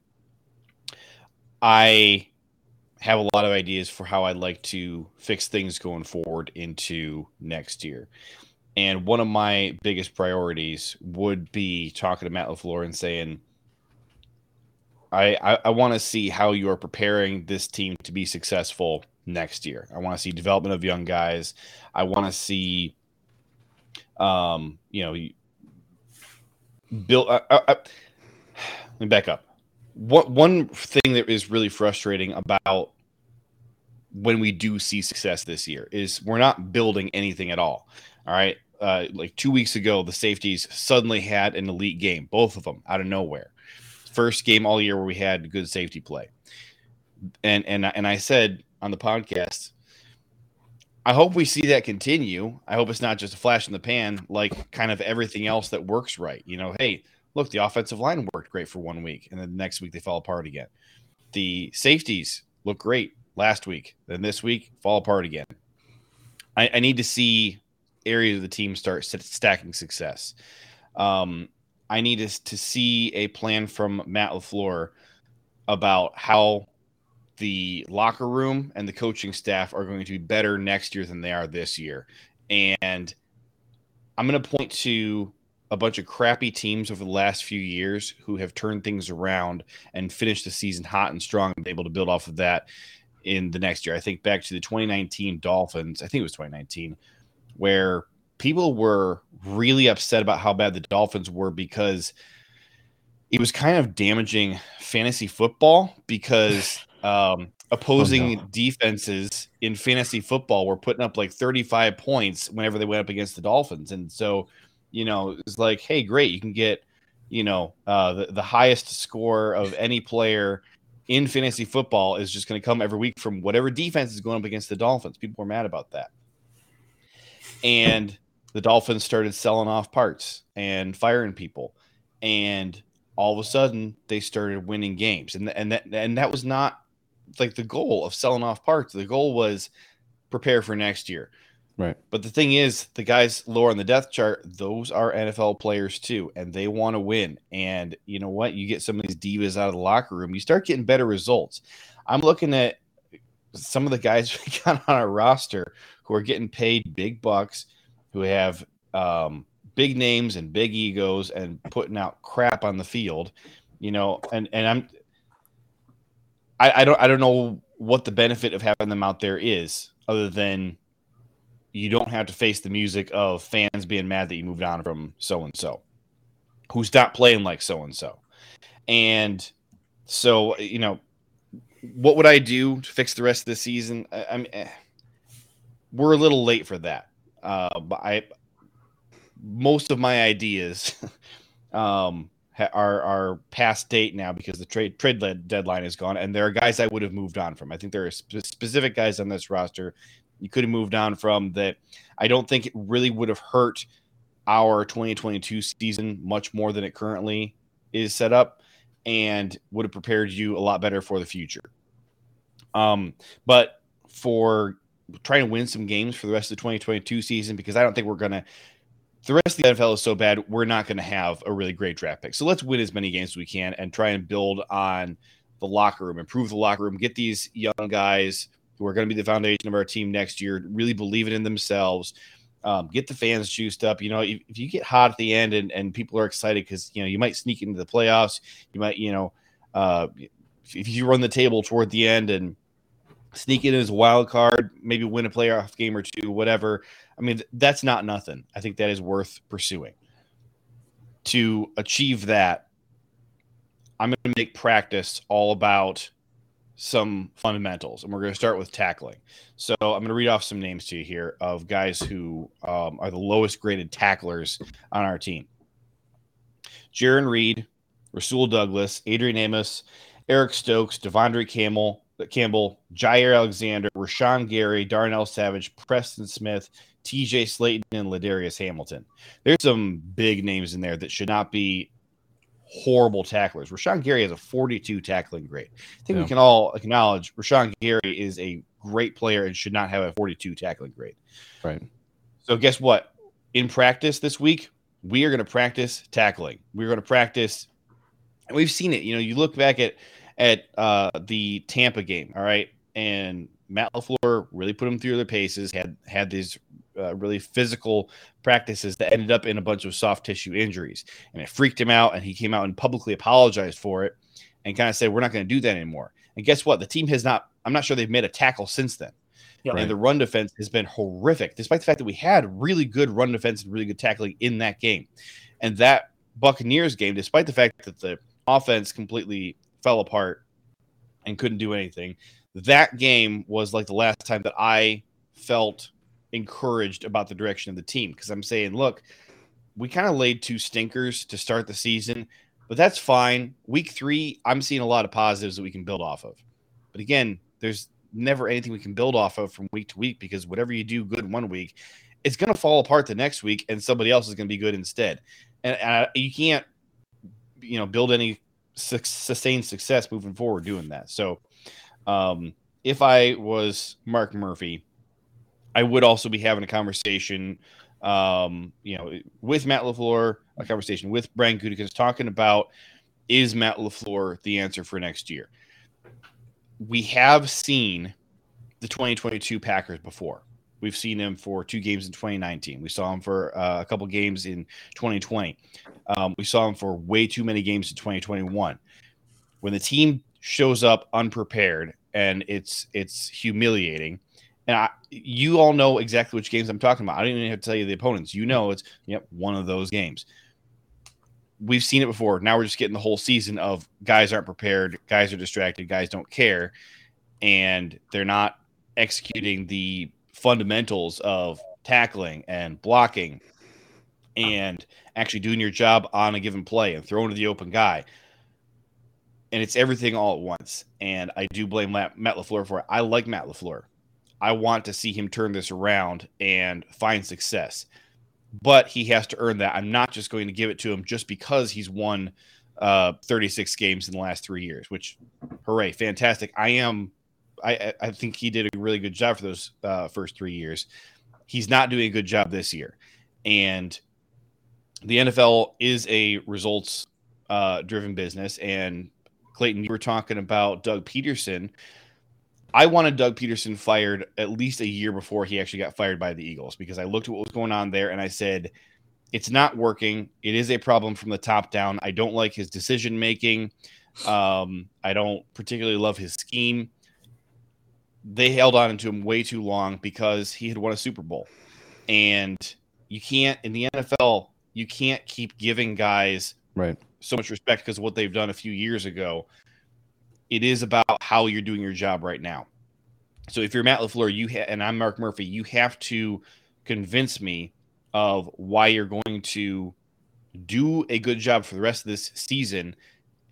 I have a lot of ideas for how I'd like to fix things going forward into next year. And one of my biggest priorities would be talking to Matt LaFleur and saying, I, I, I want to see how you are preparing this team to be successful next year. I want to see development of young guys. I want to see, um, you know, build. Uh, uh, uh, let me back up. What one thing that is really frustrating about when we do see success this year is we're not building anything at all. All right. Uh, like two weeks ago, the safeties suddenly had an elite game, both of them out of nowhere. First game all year where we had good safety play. And and and I said on the podcast, I hope we see that continue. I hope it's not just a flash in the pan, like kind of everything else that works right. You know, hey, look, the offensive line worked great for one week, and then the next week they fall apart again. The safeties look great last week, then this week fall apart again. I, I need to see areas of the team start st- stacking success. Um, I need to, to see a plan from Matt LaFleur about how the locker room and the coaching staff are going to be better next year than they are this year. And I'm going to point to a bunch of crappy teams over the last few years who have turned things around and finished the season hot and strong and able to build off of that in the next year. I think back to the 2019 Dolphins, I think it was 2019, where people were really upset about how bad the Dolphins were because it was kind of damaging fantasy football because (laughs) um, opposing Oh, no. defenses in fantasy football were putting up like 35 points whenever they went up against the Dolphins. And so, you know, it's like, hey, great, you can get, you know, uh, the, the highest score of any player in fantasy football is just going to come every week from whatever defense is going up against the Dolphins. People were mad about that. And the Dolphins started selling off parts and firing people. And all of a sudden they started winning games. And, and that and that was not like the goal of selling off parts. The goal was prepare for next year. Right. But the thing is, the guys lower on the death chart, those are NFL players too, and they want to win. And you know what? You get some of these divas out of the locker room, you start getting better results. I'm looking at some of the guys (laughs) we got on our roster who are getting paid big bucks, who have um, big names and big egos and putting out crap on the field, you know. And and I'm, I, I don't I don't know what the benefit of having them out there is, other than you don't have to face the music of fans being mad that you moved on from so and so, who's not playing like so and so, and so you know, what would I do to fix the rest of the season? I, I mean, eh, we're a little late for that. Uh, but I, most of my ideas, (laughs) um, ha- are past date now because the trade trade deadline is gone, and there are guys I would have moved on from. I think there are spe- specific guys on this roster you could have moved on from that. I don't think it really would have hurt our 2022 season much more than it currently is set up. and would have prepared you a lot better for the future. Um, but for trying to win some games for the rest of the 2022 season, because I don't think we're gonna. The rest of the NFL is so bad, we're not going to have a really great draft pick. So let's win as many games as we can and try and build on the locker room, improve the locker room, get these young guys who are going to be the foundation of our team next year, really believing in themselves, um, get the fans juiced up. You know, if, if, you get hot at the end and, and people are excited because, you know, you might sneak into the playoffs, you might, you know, uh, if you run the table toward the end and sneak in as a wild card, maybe win a playoff game or two, whatever. I mean, that's not nothing. I think that is worth pursuing. To achieve that, I'm going to make practice all about some fundamentals, and we're going to start with tackling. So I'm going to read off some names to you here of guys who um, are the lowest graded tacklers on our team: Jarran Reed, Rasul Douglas, Adrian Amos, Eric Stokes, De'Vondre Campbell, Campbell, Jaire Alexander, Rashan Gary, Darnell Savage, Preston Smith, TJ Slaton, and Ladarius Hamilton. There's some big names in there that should not be horrible tacklers. Rashan Gary has a 42 tackling grade. I think yeah. we can all acknowledge Rashan Gary is a great player and should not have a 42 tackling grade. Right. So guess what? In practice this week, we are going to practice tackling. We're going to practice and we've seen it. You know, you look back at at uh, the Tampa game, all right, and Matt LaFleur really put them through the paces, had had these uh, really physical practices that ended up in a bunch of soft tissue injuries. And it freaked him out. And he came out and publicly apologized for it and kind of said, We're not going to do that anymore. And guess what? The team has not, I'm not sure they've made a tackle since then. Yeah, and right. the run defense has been horrific, despite the fact that we had really good run defense and really good tackling in that game. And that Buccaneers game, despite the fact that the offense completely fell apart and couldn't do anything, that game was like the last time that I felt encouraged about the direction of the team because I'm saying, look, we kind of laid two stinkers to start the season, but that's fine. Week three, I'm seeing a lot of positives that we can build off of. But again, there's never anything we can build off of from week to week because whatever you do good one week, it's going to fall apart the next week and somebody else is going to be good instead. And uh, you can't, you know, build any su- sustained success moving forward doing that. So, um, if I was Mark Murphy, I would also be having a conversation, um, you know, with Matt LaFleur, a conversation with Brian Gutekunst, talking about is Matt LaFleur the answer for next year? We have seen the 2022 Packers before. We've seen him for two games in 2019. We saw him for uh, a couple games in 2020. Um, we saw him for way too many games in 2021. When the team shows up unprepared and it's it's humiliating, and I, you all know exactly which games I'm talking about. I don't even have to tell you the opponents. You know, it's yep one of those games. We've seen it before. Now we're just getting the whole season of guys aren't prepared, guys are distracted, guys don't care, and they're not executing the fundamentals of tackling and blocking and actually doing your job on a given play and throwing to the open guy. And it's everything all at once. And I do blame Matt, LaFleur for it. I like Matt LaFleur. I want to see him turn this around and find success. But he has to earn that. I'm not just going to give it to him just because he's won uh, 36 games in the last three years, which, hooray, fantastic. I am, I, I think he did a really good job for those uh, first three years. He's not doing a good job this year. And the NFL is a results uh, driven business. And Clayton, you were talking about Doug Pederson. I wanted Doug Pederson fired at least a year before he actually got fired by the Eagles because I looked at what was going on there and I said, it's not working. It is a problem from the top down. I don't like his decision making. Um, I don't particularly love his scheme. They held on to him way too long because he had won a Super Bowl. And you can't, in the NFL, you can't keep giving guys right so much respect because of what they've done a few years ago it is about how you're doing your job right now. So if you're Matt LaFleur, you ha- and I'm Mark Murphy, you have to convince me of why you're going to do a good job for the rest of this season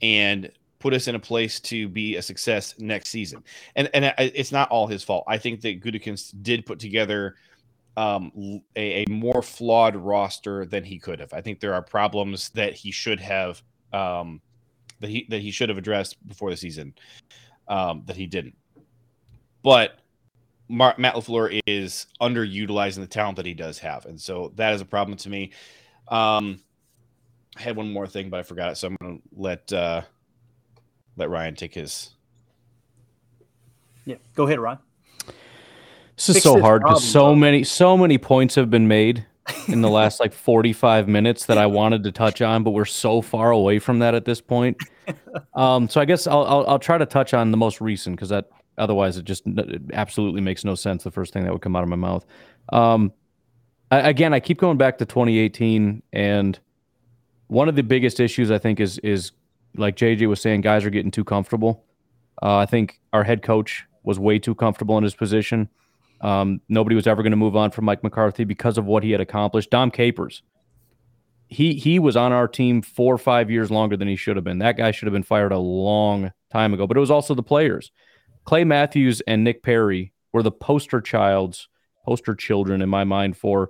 and put us in a place to be a success next season. And and it's not all his fault. I think that Gutekunst did put together um, a, a, more flawed roster than he could have. I think there are problems that he should have um, that he that he should have addressed before the season um, that he didn't. But Mar- Matt LaFleur is underutilizing the talent that he does have, and so that is a problem to me. Um, I had one more thing, but I forgot it, so I'm going to let uh, let Ryan take his. Yeah, go ahead, Ryan. This is Fix so this hard because so bro. many so many points have been made in the last like 45 minutes that I (laughs) wanted to touch on, but we're so far away from that at this point. Um, so I guess I'll, I'll I'll try to touch on the most recent because that otherwise it just it absolutely makes no sense. The first thing that would come out of my mouth. Um, I, again, I keep going back to 2018, and one of the biggest issues I think is is like JJ was saying, guys are getting too comfortable. Uh, I think our head coach was way too comfortable in his position. Um, nobody was ever going to move on from Mike McCarthy because of what he had accomplished. Dom Capers, he he was on our team four or five years longer than he should have been. That guy should have been fired a long time ago. But it was also the players. Clay Matthews and Nick Perry were the poster childs, poster children in my mind for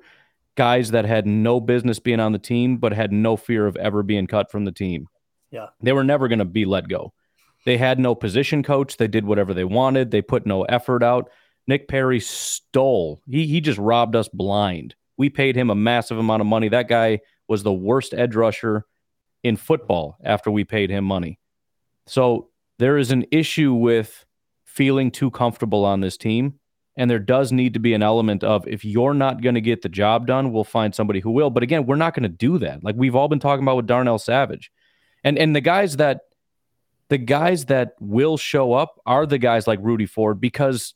guys that had no business being on the team, but had no fear of ever being cut from the team. Yeah. They were never going to be let go. They had no position coach. They did whatever they wanted. They put no effort out. Nick Perry stole. He he just robbed us blind. We paid him a massive amount of money. That guy was the worst edge rusher in football after we paid him money. So there is an issue with feeling too comfortable on this team. And there does need to be an element of if you're not going to get the job done, we'll find somebody who will. But again, we're not going to do that. Like we've all been talking about with Darnell Savage. And and the guys that the guys that will show up are the guys like Rudy Ford because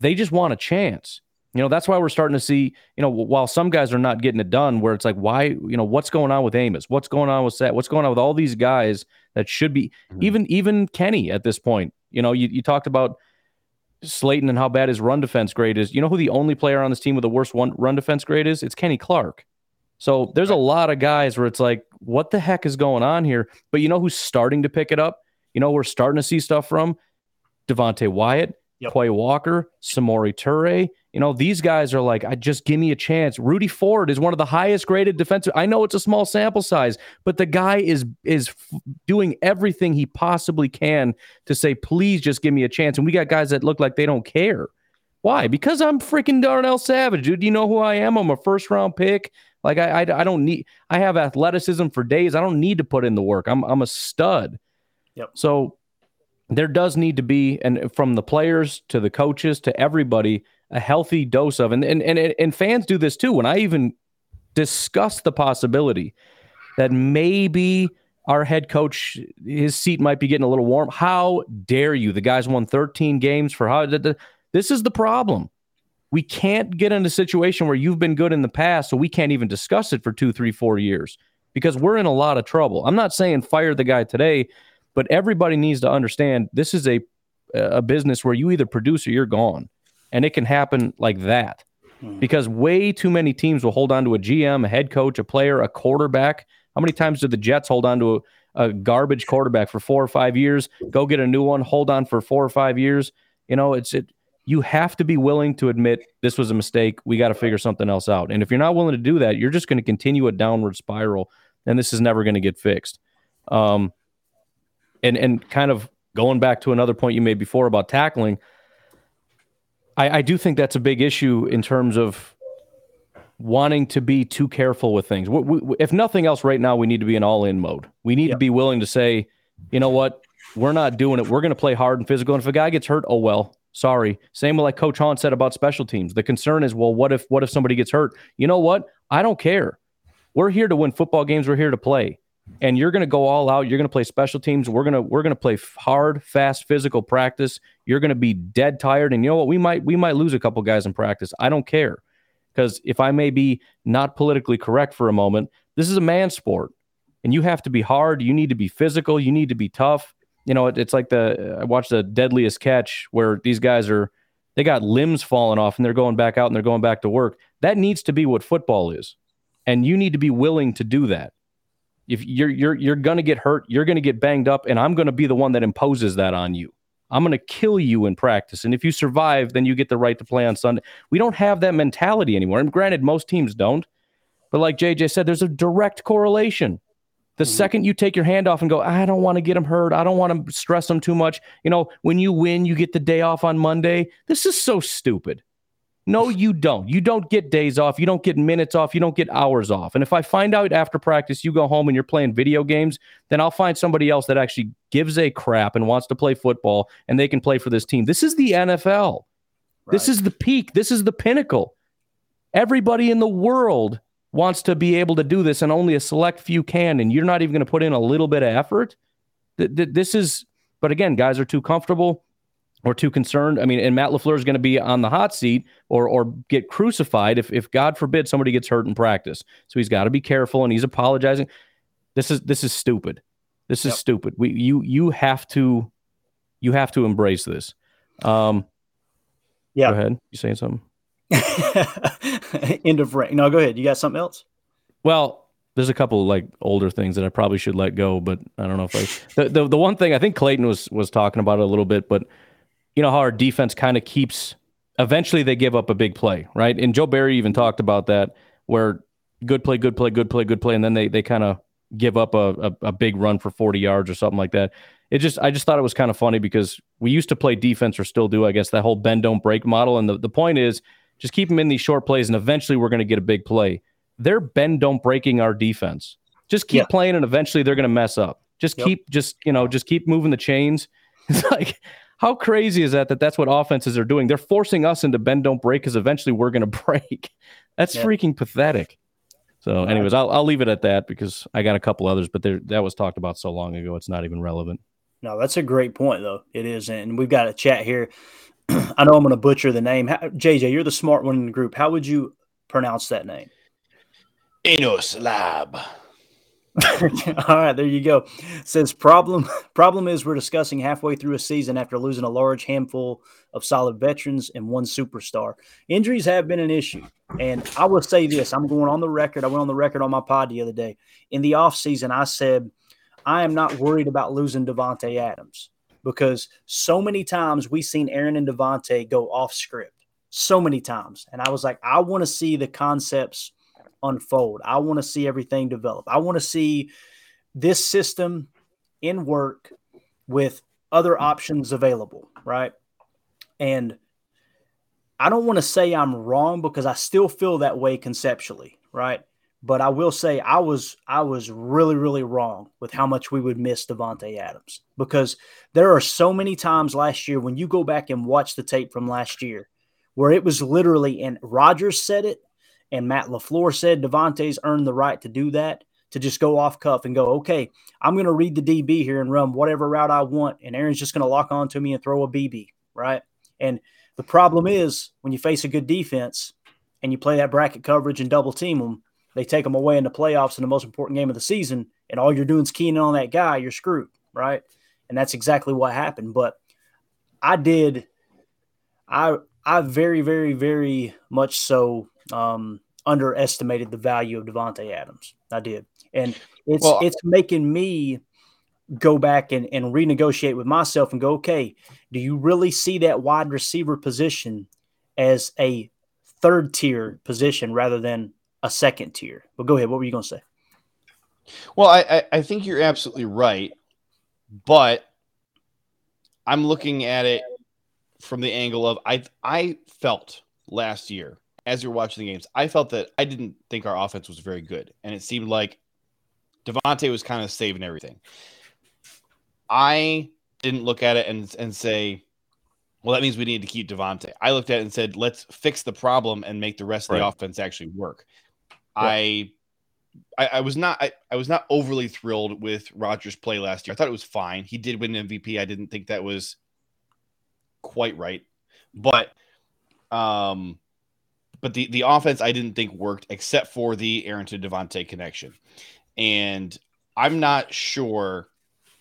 they just want a chance. You know, that's why we're starting to see, you know, while some guys are not getting it done, where it's like, why, you know, what's going on with Amos? What's going on with Seth? What's going on with all these guys that should be, mm-hmm. even even Kenny at this point? You know, you, you talked about Slaton and how bad his run defense grade is. You know who the only player on this team with the worst one run defense grade is? It's Kenny Clark. So there's a lot of guys where it's like, what the heck is going on here? But you know who's starting to pick it up? You know, we're starting to see stuff from Devonte Wyatt, Yep. Quay Walker, Samori Toure. You know, these guys are like, I just give me a chance. Rudy Ford is one of the highest graded defensive. I know it's a small sample size, but the guy is is f- doing everything he possibly can to say, please just give me a chance. And we got guys that look like they don't care. Why? Because I'm freaking Darnell Savage, dude. Do you know who I am? I'm a first round pick. Like I, I, I don't need. I have athleticism for days. I don't need to put in the work. I'm, I'm a stud. Yep. So there does need to be, and from the players to the coaches to everybody, a healthy dose of, and and and, and fans do this too. When I even discuss the possibility that maybe our head coach, his seat might be getting a little warm. How dare you? The guy's won 13 games for how. This is the problem. We can't get in a situation where you've been good in the past, so we can't even discuss it for two, three, four years because we're in a lot of trouble. I'm not saying fire the guy today, but everybody needs to understand this is a a business where you either produce or you're gone, and it can happen like that hmm. because way too many teams will hold on to a GM, a head coach, a player, a quarterback. How many times did the Jets hold on to a, a garbage quarterback for four or five years? Go get a new one, hold on for four or five years. You know, it's it. You have to be willing to admit this was a mistake. We got to figure something else out. And if you're not willing to do that, you're just going to continue a downward spiral, and this is never going to get fixed. Um, and and kind of going back to another point you made before about tackling, I, I do think that's a big issue in terms of wanting to be too careful with things. We, we, if nothing else, right now we need to be in all-in mode. We need to be willing to say, you know what, we're not doing it. We're going to play hard and physical. And if a guy gets hurt, oh well. Sorry. Same with like Coach Hahn said about special teams. The concern is, well, what if what if somebody gets hurt? You know what? I don't care. We're here to win football games. We're here to play. And you're going to go all out. You're going to play special teams. We're going to we're going to play hard, fast, physical practice. You're going to be dead tired. And you know what? We might we might lose a couple guys in practice. I don't care. Because if I may be not politically correct for a moment, this is a man sport. And you have to be hard. You need to be physical. You need to be tough. You know, it, it's like the I watched the deadliest catch where these guys are they got limbs falling off and they're going back out and they're going back to work. That needs to be what football is. And you need to be willing to do that. If you're you're you're gonna get hurt, you're gonna get banged up, and I'm gonna be the one that imposes that on you. I'm gonna kill you in practice. And if you survive, then you get the right to play on Sunday. We don't have that mentality anymore. And granted, most teams don't. But like JJ said, there's a direct correlation. The mm-hmm. second you take your hand off and go, I don't want to get them hurt. I don't want to stress them too much. You know, when you win, you get the day off on Monday. This is so stupid. No, (laughs) you don't. You don't get days off. You don't get minutes off. You don't get hours off. And if I find out after practice you go home and you're playing video games, then I'll find somebody else that actually gives a crap and wants to play football and they can play for this team. This is the NFL. This is the peak. This is the pinnacle. Everybody in the world wants to be able to do this, and only a select few can. And you're not even going to put in a little bit of effort. Th- th- This is, but again, guys are too comfortable or too concerned. I mean, and Matt LaFleur is going to be on the hot seat or or get crucified if if God forbid somebody gets hurt in practice. So he's got to be careful, and he's apologizing. This is this is stupid. This is Yep. stupid. We you you have to you have to embrace this. Um, Yeah. Go ahead. You saying something? (laughs) End of rank. No, go ahead. You got something else? Well, there's a couple of like older things that I probably should let go, but I don't know if I. (laughs) The, the the one thing I think Clayton was was talking about it a little bit, but you know how our defense kind of keeps. Eventually, they give up a big play, right? And Joe Barry even talked about that, where good play, good play, good play, good play, and then they they kind of give up a, a a big run for 40 yards or something like that. It just I just thought it was kind of funny because we used to play defense or still do, I guess, that whole bend don't break model. And the, the point is just keep them in these short plays, and eventually we're going to get a big play they're bend don't breaking our defense. Just keep Yeah. playing and eventually they're going to mess up. Just Yep. keep just, you know, just keep moving the chains. (laughs) It's like how crazy is that that that's what offenses are doing? They're forcing us into bend don't break cuz eventually we're going (laughs) to break. That's Yeah. freaking pathetic. So anyways, I'll I'll leave it at that because I got a couple others but that was talked about so long ago it's not even relevant. No, that's a great point, though. It is. And we've got a chat here. (clears throat) I know I'm going to butcher the name. How, JJ, you're the smart one in the group. How would you pronounce that name? Enos Lab. (laughs) All right, there you go. Says problem (laughs) problem is we're discussing halfway through a season after losing a large handful of solid veterans and one superstar. Injuries have been an issue. And I will say this, I'm going on the record. I went on the record on my pod the other day. In the offseason, I said I am not worried about losing Davante Adams because so many times we've seen Aaron and Davante go off script. So many times. And I was like, I want to see the concepts unfold. I want to see everything develop. I want to see this system in work with other options available, right? And I don't want to say I'm wrong because I still feel that way conceptually, right? But I will say I was I was really really wrong with how much we would miss Davante Adams because there are so many times last year when you go back and watch the tape from last year where it was literally and Rodgers said it and Matt LaFleur said Davante's earned the right to do that, to just go off cuff and go, okay, I'm going to read the DB here and run whatever route I want. And Aaron's just going to lock onto me and throw a BB, right? And the problem is when you face a good defense and you play that bracket coverage and double team them, they take them away in the playoffs in the most important game of the season. And all you're doing is keying in on that guy, you're screwed, right? And that's exactly what happened. But I did, I, I very, very, very much so um, underestimated the value of Davante Adams. I did, and it's Well- it's making me go back and, and renegotiate with myself and go, okay, do you really see that wide receiver position as a third tier position rather than a second tier? But go ahead. What were you going to say? Well, I, I I think you're absolutely right, but I'm looking at it from the angle of I I felt last year as you're watching the games, I felt that I didn't think our offense was very good, and it seemed like Davante was kind of saving everything. I didn't look at it and and say, well, that means we need to keep Davante. I looked at it and said, let's fix the problem and make the rest of the offense actually work. I I, was not I, I was not overly thrilled with Rodgers' play last year. I thought it was fine. He did win MVP. I didn't think that was quite right. But um but the the offense I didn't think worked except for the Aaron to Davante connection. And I'm not sure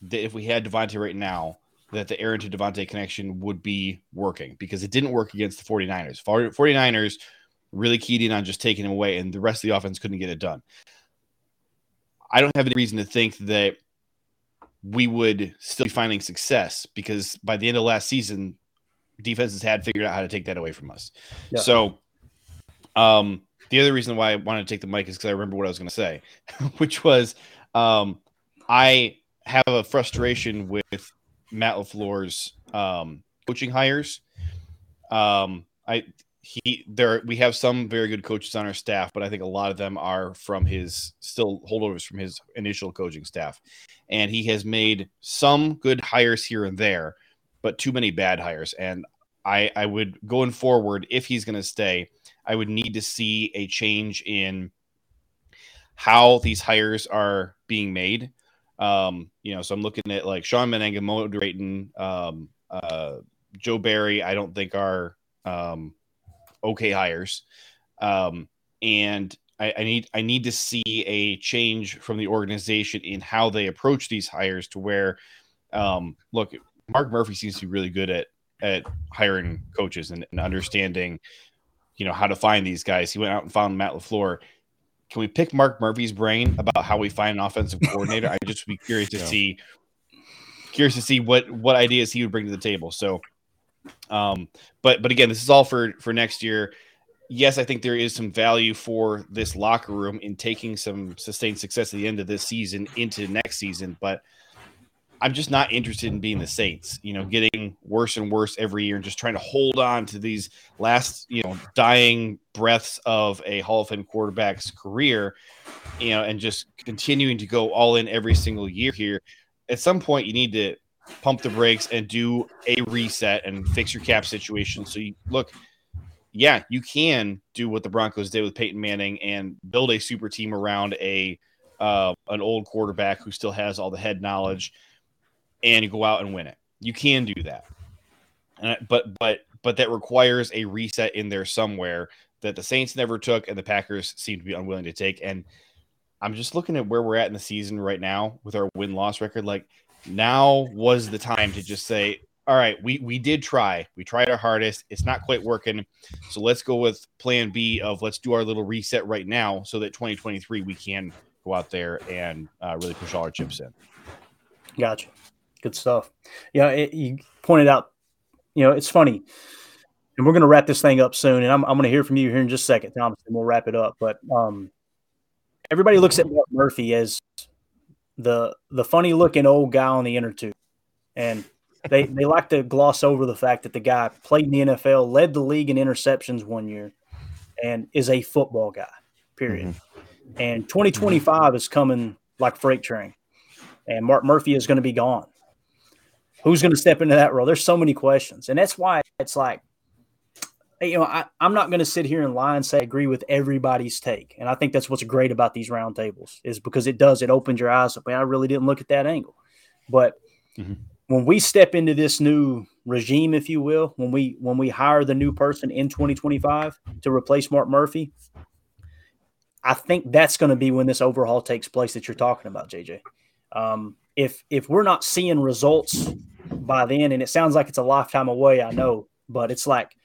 that if we had Davante right now, that the Aaron to Davante connection would be working because it didn't work against the 49ers. 49ers really keyed in on just taking him away, and the rest of the offense couldn't get it done. I don't have any reason to think that we would still be finding success because by the end of last season, defenses had figured out how to take that away from us. Yeah. So, um, the other reason why I wanted to take the mic is because I remember what I was going to say, (laughs) which was Um, I have a frustration with Matt LaFleur's um, coaching hires. Um, I he there we have some very good coaches on our staff, but I think a lot of them are from his still holdovers from his initial coaching staff. And he has made some good hires here and there, but too many bad hires. And I I would going forward, if he's gonna stay, I would need to see a change in how these hires are being made. Um, you know, so I'm looking at like Shawn Mennenga, Mo Drayton, um, uh, Joe Barry, I don't think are um, okay hires. Um, and I, I, need I need to see a change from the organization in how they approach these hires to where um, look, Mark Murphy seems to be really good at at hiring coaches and, and understanding, you know, how to find these guys. He went out and found Matt LaFleur. Can we pick Mark Murphy's brain about how we find an offensive (laughs) coordinator? I just be curious to yeah. see curious to see what what ideas he would bring to the table. So um, but but again, this is all for for next year. Yes, I think there is some value for this locker room in taking some sustained success at the end of this season into next season, but I'm just not interested in being the Saints, you know, getting worse and worse every year and just trying to hold on to these last, you know, dying breaths of a Hall of Fame quarterback's career, you know, and just continuing to go all in every single year here. At some point, you need to pump the brakes and do a reset and fix your cap situation. So you look, yeah, you can do what the Broncos did with Peyton Manning and build a super team around a uh, an old quarterback who still has all the head knowledge, and go out and win it. You can do that, uh, but but but that requires a reset in there somewhere that the Saints never took and the Packers seem to be unwilling to take. And I'm just looking at where we're at in the season right now with our win loss record. Like now was the time to just say, all right, we we did try. We tried our hardest. It's not quite working. So let's go with plan B of let's do our little reset right now so that 2023 we can go out there and uh, really push all our chips in. Gotcha. Good stuff. Yeah, it, you pointed out, you know, it's funny. And we're going to wrap this thing up soon. And I'm, I'm going to hear from you here in just a second, Thomas, and we'll wrap it up. But um, everybody looks at Mark Murphy as the the funny looking old guy on the inner tube, and they they like to gloss over the fact that the guy played in the NFL, led the league in interceptions one year, and is a football guy. Period. Mm-hmm. And 2025 is coming like freight train, and Mark Murphy is going to be gone. Who's going to step into that role? There's so many questions, and that's why it's like you know, I, am not going to sit here and lie and say I agree with everybody's take. And I think that's what's great about these roundtables is because it does, it opens your eyes up. Man, I really didn't look at that angle. But mm-hmm. when we step into this new regime, if you will, when we when we hire the new person in 2025 to replace Mark Murphy, I think that's going to be when this overhaul takes place that you're talking about, JJ. Um, if if we're not seeing results by then, and it sounds like it's a lifetime away, I know, but it's like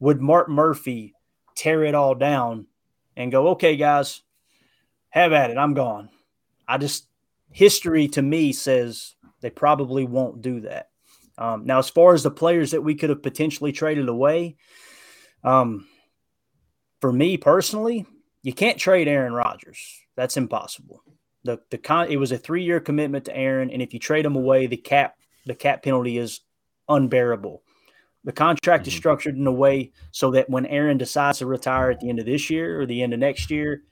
would Mark Murphy tear it all down and go, okay, guys, have at it. I'm gone. I just, history to me says they probably won't do that. Um, now, as far as the players that we could have potentially traded away, um, for me personally, you can't trade Aaron Rodgers. That's impossible. The the con it was a three year commitment to Aaron, and if you trade him away, the cap the cap penalty is unbearable. The contract mm-hmm. is structured in a way so that when Aaron decides to retire at the end of this year or the end of next year,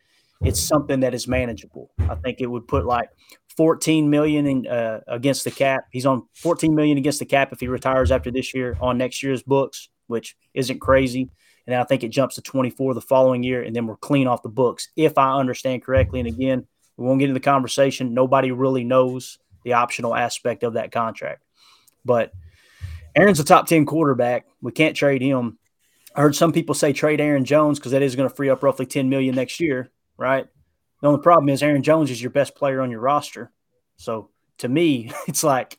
it's something that is manageable. I think it would put like 14 million in, uh, against the cap. He's on 14 million against the cap if he retires after this year on next year's books, which isn't crazy. And then I think it jumps to 24 the following year, and then we're clean off the books, if I understand correctly. And again, we won't get into the conversation. Nobody really knows the optional aspect of that contract. But Aaron's a top 10 quarterback. We can't trade him. I heard some people say trade Aaron Jones because that is going to free up roughly 10 million next year, right? The only problem is Aaron Jones is your best player on your roster. So to me, (laughs) it's like,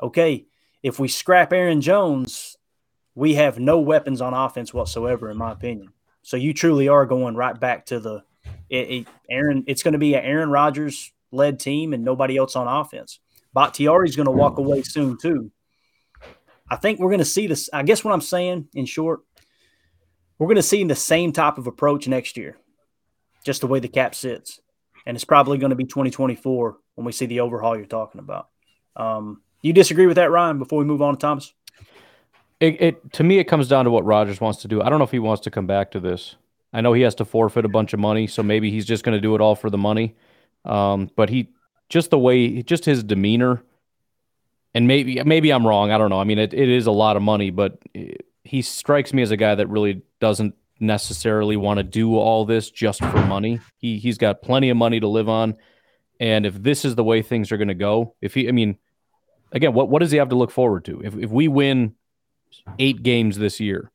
okay, if we scrap Aaron Jones, we have no weapons on offense whatsoever, in my opinion. So you truly are going right back to the it, it, Aaron. It's going to be an Aaron Rodgers led team and nobody else on offense. Bakhtiari's going to walk away soon too. I think we're going to see this. I guess what I'm saying in short, we're going to see the same type of approach next year, just the way the cap sits. and it's probably going to be 2024 when we see the overhaul you're talking about. Um, you disagree with that, Ryan? Before we move on to Thomas, It, it to me, it comes down to what Rodgers wants to do. I don't know if he wants to come back to this. I know he has to forfeit a bunch of money, so maybe he's just going to do it all for the money. Um, but he just the way, just his demeanor, and maybe maybe I'm wrong. I don't know. I mean, it, it is a lot of money, but he strikes me as a guy that really doesn't necessarily want to do all this just for money. He he's got plenty of money to live on, and if this is the way things are going to go, if he, I mean, again, what what does he have to look forward to? If if we win eight games this year,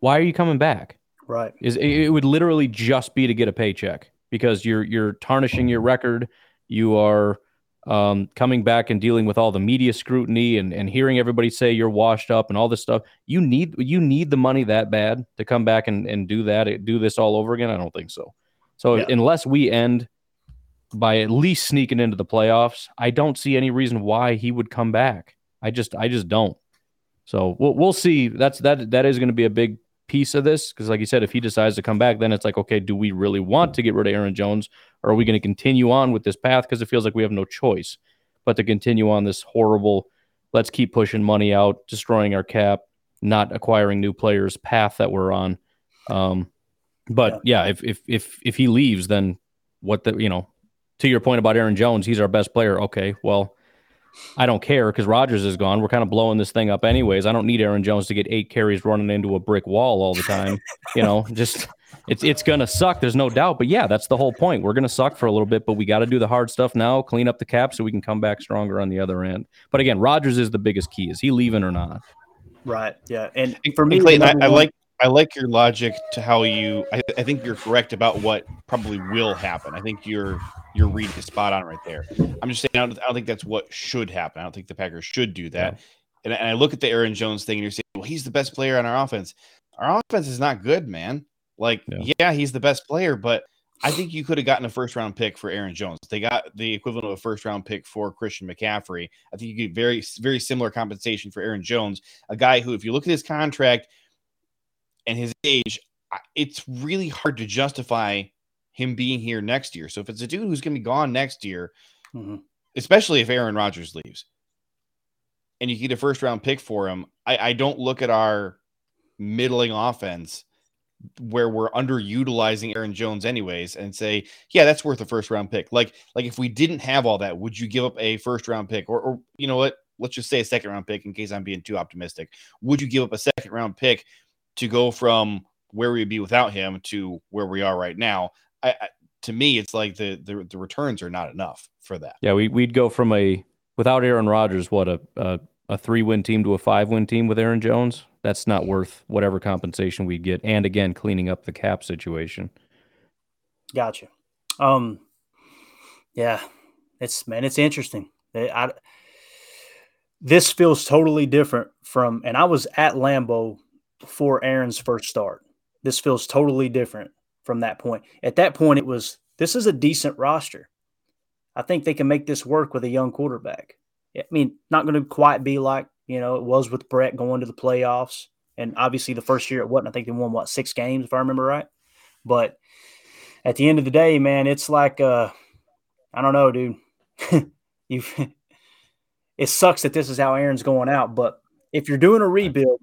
why are you coming back? right? Is it it would literally just be to get a paycheck because you're you're tarnishing your record. You are um, coming back and dealing with all the media scrutiny and, and hearing everybody say you're washed up and all this stuff. You need you need the money that bad to come back and, and do that do this all over again. I don't think so. So Yeah. unless we end by at least sneaking into the playoffs, I don't see any reason why he would come back. I just I just don't. So we'll we'll see. That's that that is going to be a big piece of this because, like you said, if he decides to come back, then it's like, okay, do we really want to get rid of Aaron Jones, or are we going to continue on with this path because it feels like we have no choice but to continue on this horrible, let's keep pushing money out, destroying our cap, not acquiring new players path that we're on. Um, but yeah, if if if if he leaves, then what the you know, to your point about Aaron Jones, he's our best player. Okay, well. I don't care because Rodgers is gone. We're kind of blowing this thing up anyways. I don't need Aaron Jones to get eight carries running into a brick wall all the time. you know, (laughs) just it's it's gonna suck. There's no doubt. But yeah, that's the whole point. We're gonna suck for a little bit, but we got to do the hard stuff now, clean up the cap so we can come back stronger on the other end. But again, Rodgers is the biggest key. Is he leaving or not? Right. Yeah. And And for me, Clayton, I, I like I like your logic to how you. I, I think you're correct about what probably will happen. I think your your read is spot on right there. I'm just saying I don't, I don't think that's what should happen. I don't think the Packers should do that. And, and I look at the Aaron Jones thing, and you're saying, well, he's the best player on our offense. Our offense is not good, man. Like, Yeah. yeah, he's the best player, but I think you could have gotten a first round pick for Aaron Jones. They got the equivalent of a first round pick for Christian McCaffrey. I think you get very, very similar compensation for Aaron Jones, a guy who, if you look at his contract and his age, it's really hard to justify him being here next year. So if it's a dude who's going to be gone next year, Mhm. especially if Aaron Rodgers leaves, and you get a first round pick for him, I, I don't look at our middling offense where we're underutilizing Aaron Jones anyways and say, yeah, that's worth a first round pick. Like, like if we didn't have all that, would you give up a first round pick or, or you know what? Let's just say a second round pick in case I'm being too optimistic. Would you give up a second round pick to go from where we'd be without him to where we are right now? I, I to me, it's like the, the the returns are not enough for that. Yeah, we we'd go from a without Aaron Rodgers, what a a, a three win team to a five win team with Aaron Jones. That's not worth whatever compensation we get. And again, cleaning up the cap situation. Gotcha. Um, yeah, it's man, it's interesting. I, I- this feels totally different from, and I was at Lambeau for Aaron's first start. This feels totally different from that point. At that point, it was this is a decent roster. I think they can make this work with a young quarterback. I mean, not going to quite be like you know it was with Brett going to the playoffs, and obviously the first year it wasn't. I think they won what six games if I remember right, but at the end of the day, man, it's like uh I don't know, dude. (laughs) you (laughs) it sucks that this is how Aaron's going out, but if you're doing a rebuild,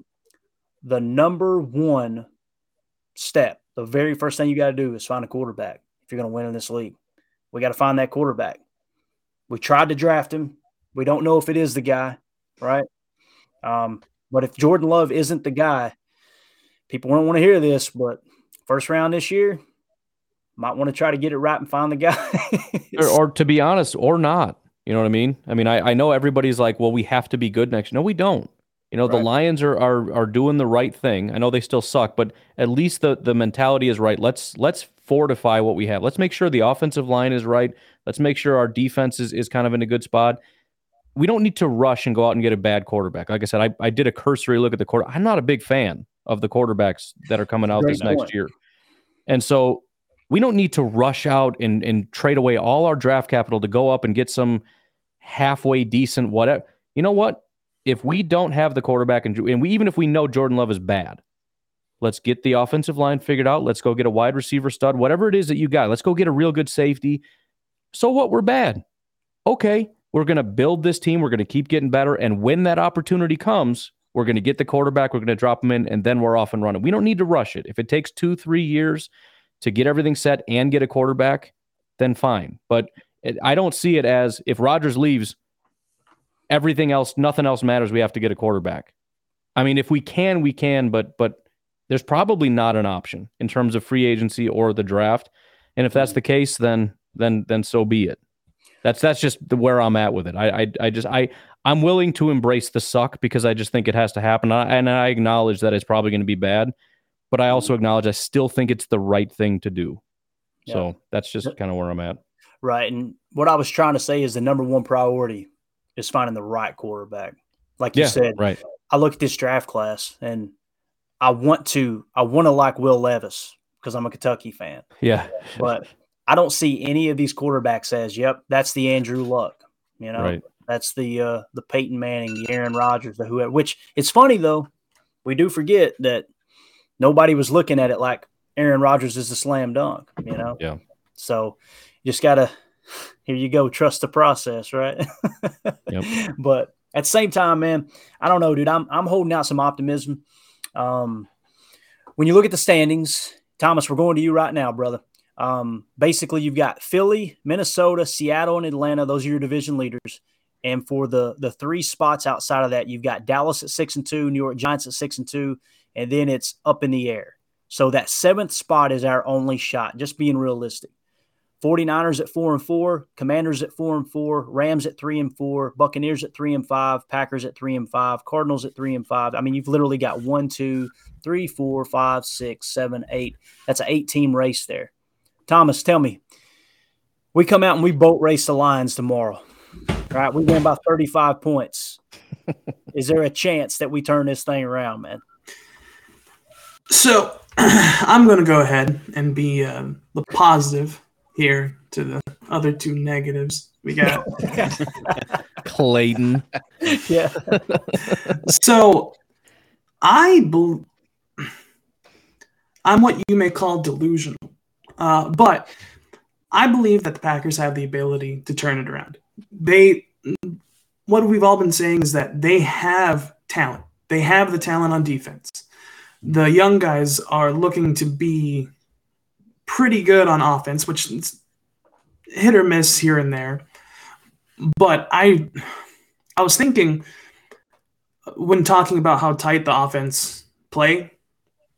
the number one step, the very first thing you got to do is find a quarterback if you're going to win in this league. We got to find that quarterback. We tried to draft him. We don't know if it is the guy, right? Um, but if Jordan Love isn't the guy, people don't want to hear this, but first round this year, might want to try to get it right and find the guy. Or, (laughs) or to be honest, or not. You know what I mean? I mean, I, I know everybody's like, well, we have to be good next. No, we don't. You know, the Lions are, are are doing the right thing. I know they still suck, but at least the the mentality is right. Let's let's fortify what we have. Let's make sure the offensive line is right. Let's make sure our defense is, is kind of in a good spot. We don't need to rush and go out and get a bad quarterback. Like I said, I, I did a cursory look at the quarter. I'm not a big fan of the quarterbacks that are coming out this point. next year. And so we don't need to rush out and, and trade away all our draft capital to go up and get some halfway decent whatever. You know what? If we don't have the quarterback and, and we even if we know Jordan Love is bad, Let's get the offensive line figured out. Let's go get a wide receiver stud, whatever it is that you got. Let's go get a real good safety. So what? We're bad. Okay. We're going to build this team. We're going to keep getting better. And when that opportunity comes, we're going to get the quarterback. We're going to drop him in, and then we're off and running. We don't need to rush it. If it takes two, three years to get everything set and get a quarterback, then fine. But I don't see it as if Rodgers leaves, everything else, nothing else matters. We have to get a quarterback. I mean, if we can, we can, but but there's probably not an option in terms of free agency or the draft. And if that's the case, then then then so be it. That's that's just the, where I'm at with it. I, I I just I I'm willing to embrace the suck because I just think it has to happen, I, and I acknowledge that it's probably going to be bad, but I also acknowledge I still think it's the right thing to do. Yeah. So that's just kind of where I'm at. Right. And what I was trying to say is the number one priority is finding the right quarterback. Like you Yeah, said, right. I look at this draft class and I want to I want to like Will Levis because I'm a Kentucky fan. Yeah, But I don't see any of these quarterbacks as, yep, that's the Andrew Luck. You know, right. that's the uh the Peyton Manning, the Aaron Rodgers, the whoever which it's funny though, we do forget that nobody was looking at it like Aaron Rodgers is a slam dunk, you know? Yeah. So you just gotta here you go, trust the process, right? (laughs) Yep. But at the same time, man, I don't know, dude. I'm I'm holding out some optimism. Um when you look at the standings, Thomas, we're going to you right now, brother. Um, basically, you've got Philly, Minnesota, Seattle, and Atlanta. Those are your division leaders. And for the the three spots outside of that, you've got Dallas at six and two, New York Giants at six and two, and then it's up in the air. So that seventh spot is our only shot, just being realistic. 49ers at four and four, Commanders at four and four, Rams at three and four, Buccaneers at three and five, Packers at three and five, Cardinals at three and five. I mean, you've literally got one, two, three, four, five, six, seven, eight. That's an eight team race there. Thomas, tell me, we come out and we boat race the Lions tomorrow, right? We win by 35 points. (laughs) Is there a chance that we turn this thing around, man? So (clears throat) I'm going to go ahead and be um, the positive here to the other two negatives we got. (laughs) Clayton. Yeah. so I believe I'm what you may call delusional, uh, but I believe that the Packers have the ability to turn it around. They, what we've all been saying is that they have talent. They have the talent on defense. The young guys are looking to be pretty good on offense, which is hit or miss here and there. But I, I was thinking when talking about how tight the offense play,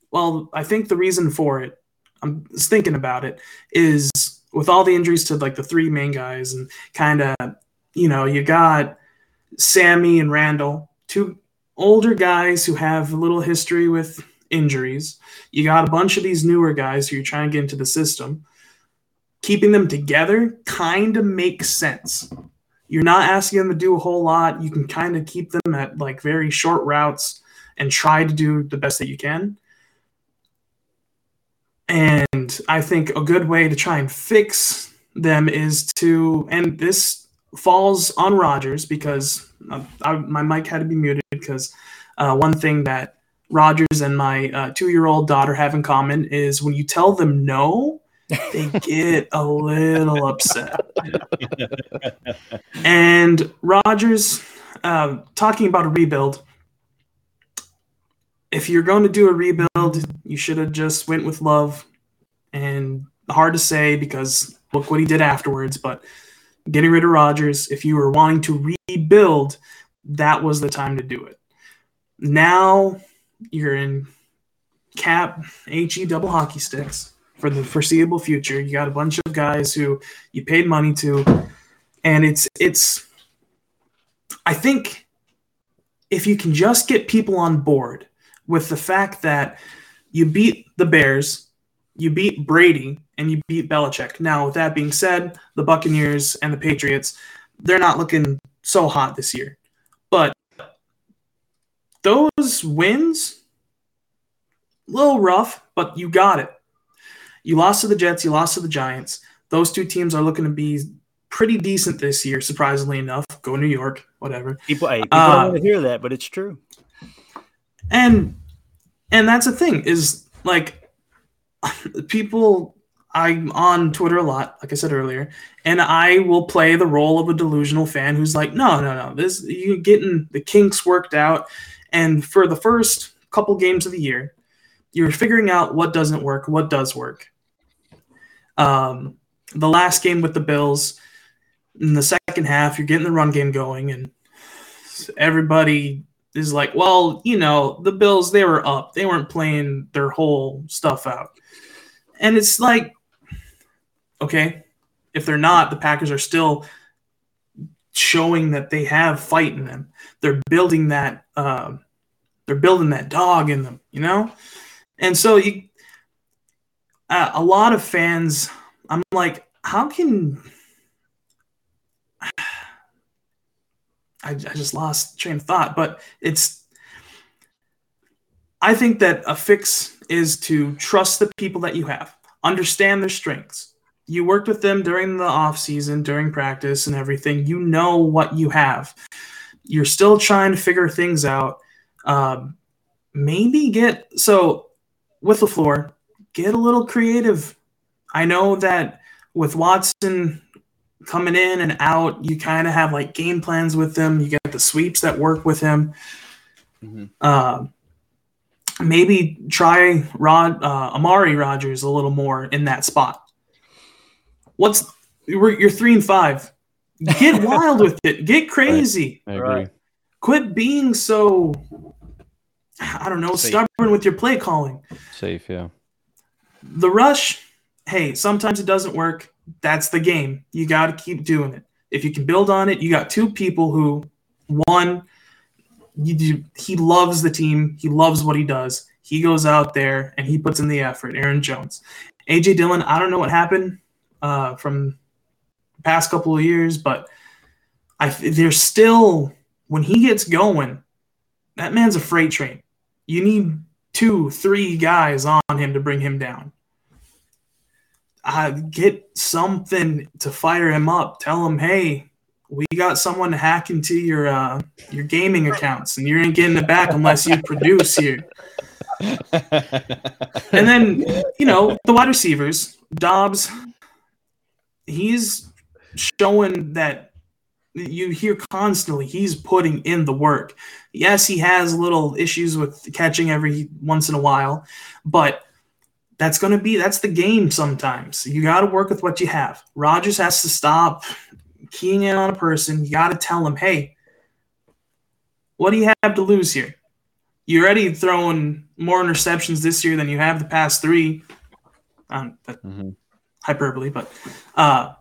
well, I think the reason for it, I'm thinking about it, is with all the injuries to like the three main guys and kind of, you know, you got Sammy and Randall, two older guys who have a little history with injuries. You got a bunch of these newer guys who you're trying to get into the system. Keeping them together kind of makes sense. You're not asking them to do a whole lot. You can kind of keep them at like very short routes and try to do the best that you can. And I think a good way to try and fix them is to, and this falls on Rodgers because uh, I, my mic had to be muted because uh, one thing that Rodgers and my uh, two year old daughter have in common is when you tell them no, (laughs) they get a little upset. and Rodgers, uh, talking about a rebuild, if you're going to do a rebuild, you should have just went with love. And hard to say because look what he did afterwards. But getting rid of Rodgers, if you were wanting to rebuild, that was the time to do it. Now you're in cap he double hockey sticks for the foreseeable future. You got a bunch of guys who you paid money to, and it's it's. I think if you can just get people on board with the fact that you beat the Bears, you beat Brady, and you beat Belichick. Now, with that being said, the Buccaneers and the Patriots, they're not looking so hot this year. But those wins, a little rough, but you got it. You lost to the Jets, you lost to the Giants. Those two teams are looking to be pretty decent this year, surprisingly enough. Go New York, whatever. People, hey, people Uh, don't want to hear that, but it's true. And and that's the thing is like (laughs) people I'm on Twitter a lot, like I said earlier, and I will play the role of a delusional fan who's like, no, no, no, this you getting the kinks worked out, and for the first couple games of the year, you're figuring out what doesn't work, what does work. Um, the last game with the Bills, in the second half, you're getting the run game going, and everybody is like, well, you know, the Bills they were up, they weren't playing their whole stuff out, and it's like Okay. If they're not, the Packers are still showing that they have fight in them. They're building that. Uh, they're building that dog in them, you know. And so you, uh, a lot of fans, I'm like, how can (sighs) I, I just lost train of thought, but it's I think that a fix is to trust the people that you have, understand their strengths, you worked with them during the off season, during practice and everything. You know what you have. You're still trying to figure things out. Um, maybe get so with LaFleur, get a little creative. I know that with Watson coming in and out, you kind of have like game plans with them. You get the sweeps that work with him. Mm-hmm. Uh, maybe try Rod uh, Amari Rodgers a little more in that spot. What's you're three and five. Get (laughs) wild with it. Get crazy. Right. I agree. Quit being so I don't know, Safe. stubborn with your play calling. Safe, yeah. The rush, hey, sometimes it doesn't work. That's the game. You got to keep doing it. If you can build on it, you got two people who, one, you, he loves the team. He loves what he does. He goes out there and he puts in the effort. Aaron Jones, AJ Dillon. I don't know what happened uh, from the past couple of years, but I there's still when he gets going, that man's a freight train. You need two, three guys on him to bring him down. Uh, get something to fire him up. Tell him, hey, we got someone to hack into your uh, your gaming accounts, and you ain't getting it back unless you produce here. (laughs) and then you know the wide receivers, Doubs, he's showing that you hear constantly he's putting in the work. Yes, he has little issues with catching every once in a while, but that's going to be that's the game sometimes. You got to work with what you have. Rodgers has to stop keying in on a person. You got to tell him, "Hey, what do you have to lose here? You're already throwing more interceptions this year than you have the past 3." Um, but mm-hmm hyperbole, but uh,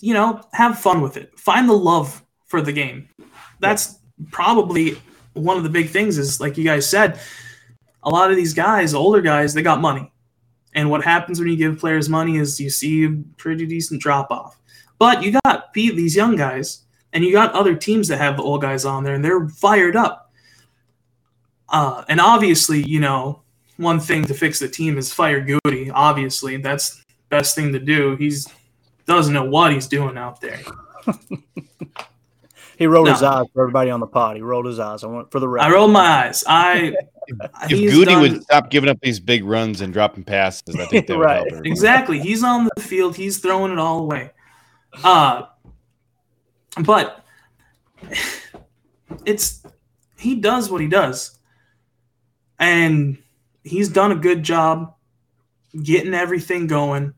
you know, have fun with it. Find the love for the game. That's probably one of the big things. Is like you guys said, a lot of these guys, older guys, they got money, and what happens when you give players money is you see a pretty decent drop off. But you got these young guys, and you got other teams that have the old guys on there, and they're fired up. Uh, and obviously, you know, one thing to fix the team is fire Gutey. Obviously, that's best thing to do. He's doesn't know what he's doing out there. (laughs) he rolled no. his eyes for everybody on the pod. He rolled his eyes. I went for the record. I rolled my eyes. I (laughs) if Gutey done, would stop giving up these big runs and dropping passes, I think that right. would help. Exactly. He's on the field. He's throwing it all away. Uh, but (sighs) it's he does what he does, and he's done a good job getting everything going.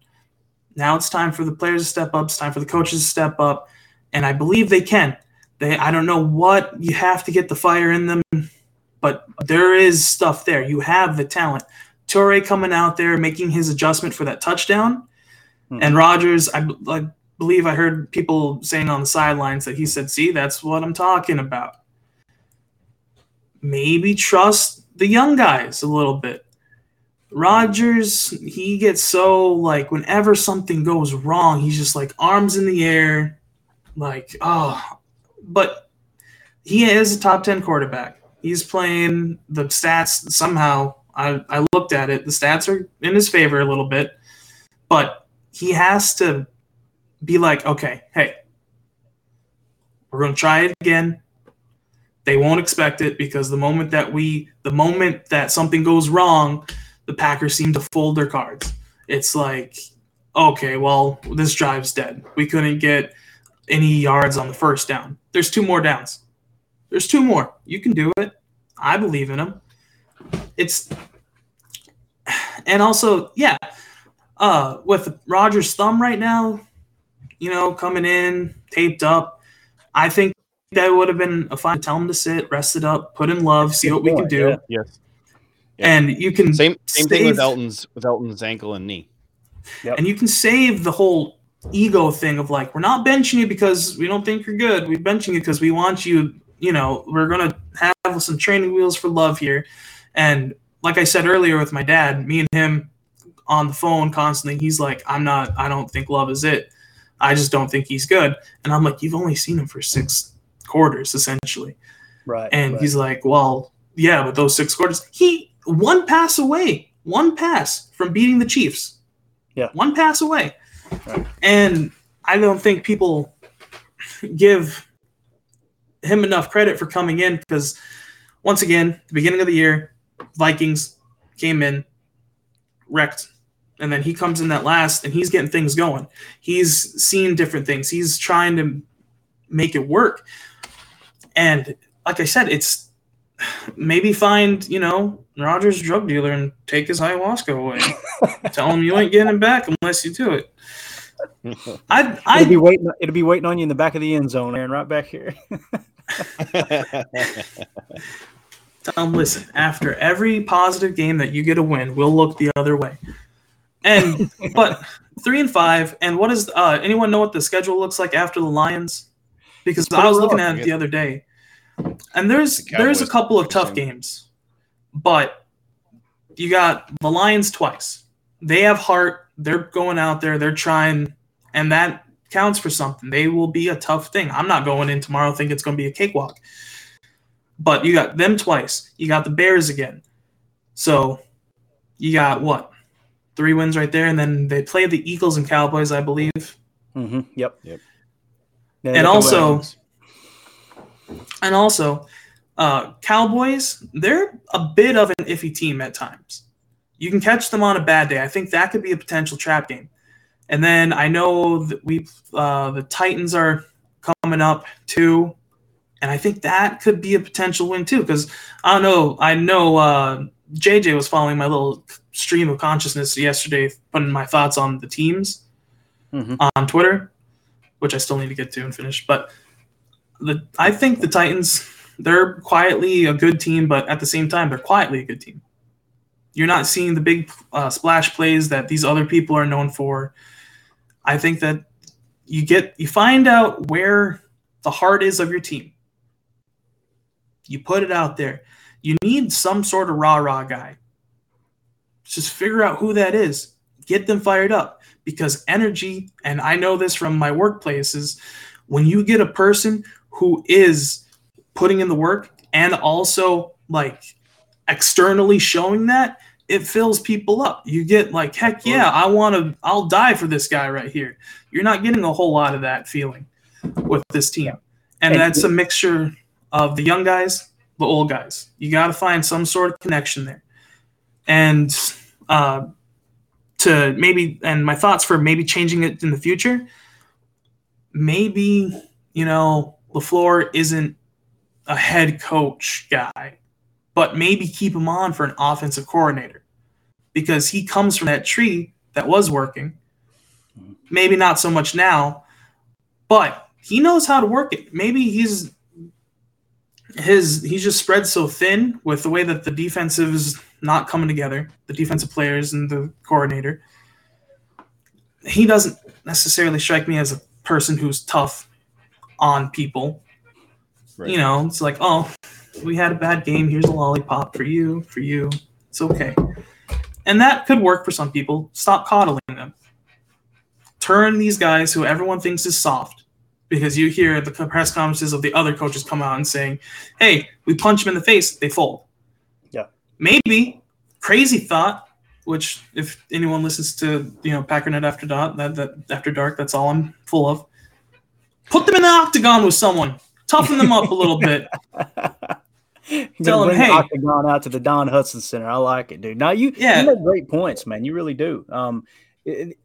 Now it's time for the players to step up. It's time for the coaches to step up, and I believe they can. They I don't know what you have to get the fire in them, but there is stuff there. You have the talent. Toure coming out there making his adjustment for that touchdown, hmm. and Rodgers. I, I believe I heard people saying on the sidelines that he said, "See, that's what I'm talking about." Maybe trust the young guys a little bit. Rodgers, he gets so like whenever something goes wrong, he's just like arms in the air, like oh, but he is a top ten quarterback. He's playing the stats somehow. I, I looked at it. The stats are in his favor a little bit, but he has to be like, okay, hey, we're gonna try it again. They won't expect it because the moment that we, the moment that something goes wrong, the Packers seem to fold their cards. It's like, okay, well, this drive's dead. We couldn't get any yards on the first down. There's two more downs. There's two more. You can do it. I believe in them. It's and also, yeah, uh, with Rodgers' thumb right now, you know, coming in taped up, I think that would have been a fine. Tell him to sit, rest it up, put in love, see what we can do, Yeah. Yes. Yeah. and you can Same same thing with Elgton's with Elgton's ankle and knee. and you can save the whole ego thing of like we're not benching you because we don't think you're good. We're benching you because we want you. You know, we're gonna have some training wheels for love here, and like I said earlier with my dad, me and him on the phone constantly. He's like, I'm not. I don't think love is it. I just don't think he's good. And I'm like, you've only seen him for six quarters essentially. Right. And right. he's like, well, yeah, but those six quarters, he one pass away, one pass from beating the Chiefs. Yeah. One pass away. Right. And I don't think people give him enough credit for coming in because once again, the beginning of the year, Vikings came in, wrecked. And then he comes in that last and he's getting things going. He's seen different things. He's trying to make it work. And like I said, it's maybe find, you know, Rodgers' drug dealer and take his ayahuasca away. (laughs) Tell him you ain't getting it back unless you do it. (laughs) I it'll be waiting. It'll be waiting on you in the back of the end zone, Aaron, right back here. (laughs) him, listen, after every positive game that you get a win, we'll look the other way. And but three and five, and what is uh anyone know what the schedule looks like after the Lions? Because I was looking at it the other day. And there's The there's a couple of tough games. But you got the Lions twice. They have heart. They're going out there. They're trying, and that counts for something. They will be a tough thing. I'm not going in tomorrow thinking it's going to be a cakewalk. But you got them twice. You got the Bears again. So you got what? Three wins right there, and then they play the Eagles and Cowboys, I believe. hmm Yep. Yep. Yeah, And also- back. And also, uh, Cowboys, they're a bit of an iffy team at times. You can catch them on a bad day. I think that could be a potential trap game. And then I know that we uh, the Titans are coming up too, and I think that could be a potential win too. Because I don't know, I know uh, JJ was following my little stream of consciousness yesterday, putting my thoughts on the teams Mhm. on Twitter, which I still need to get to and finish. But the I think the Titans they're quietly a good team, but at the same time they're quietly a good team. You're not seeing the big uh, splash plays that these other people are known for. I think that you get you find out where the heart is of your team. You put it out there. You need some sort of rah rah guy. Just figure out who that is. Get them fired up because energy, and I know this from my workplaces, when you get a person who is putting in the work and also like externally showing that, it fills people up. You get like, heck yeah, I want to, I'll die for this guy right here. You're not getting a whole lot of that feeling with this team. And that's a mixture of the young guys, the old guys. You got to find some sort of connection there. And uh, to maybe, and my thoughts for maybe changing it in the future, maybe, you know, LaFleur isn't a head coach guy, but maybe keep him on for an offensive coordinator because he comes from that tree that was working. Maybe not so much now, but he knows how to work it. Maybe he's his he's just spread so thin with the way that the defensive is not coming together, the defensive players and the coordinator. He doesn't necessarily strike me as a person who's tough on people. Right. You know, it's like, oh, we had a bad game. Here's a lollipop for you, for you. It's okay. And that could work for some people. Stop coddling them. Turn these guys who everyone thinks is soft because you hear the press conferences of the other coaches come out and saying, hey, we punch them in the face, they fold. Yeah. Maybe, crazy thought, which if anyone listens to, you know, Packernet After Dark, that, that, After Dark, that's all I'm full of. Put them in the octagon with someone toughen them up a little bit. (laughs) Tell gonna him, bring the hey. octagon out to the Don Hutson Center. I like it, dude. Now you, Yeah. you make great points, man. You really do. Um, it- it-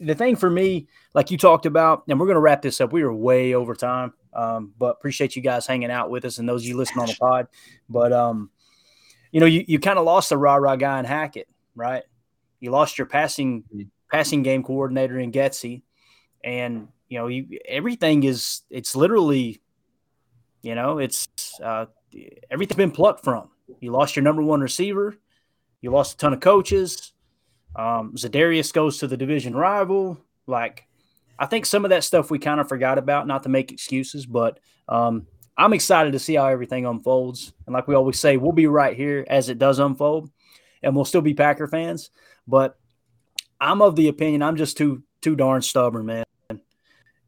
the thing for me, like you talked about, and we're gonna wrap this up. We are way over time, um, but appreciate you guys hanging out with us and those of you listening on the pod. But um, you know, you, you kind of lost the rah rah guy in Hackett, right? You lost your passing passing game coordinator in Getsy, and you know, you everything is it's literally, you know, it's uh, everything's been plucked from. You lost your number one receiver. You lost a ton of coaches. Um, Za'Darius goes to the division rival. Like, I think some of that stuff we kind of forgot about, not to make excuses, but um, I'm excited to see how everything unfolds. And like we always say, we'll be right here as it does unfold, and we'll still be Packer fans. But I'm of the opinion I'm just too too darn stubborn, man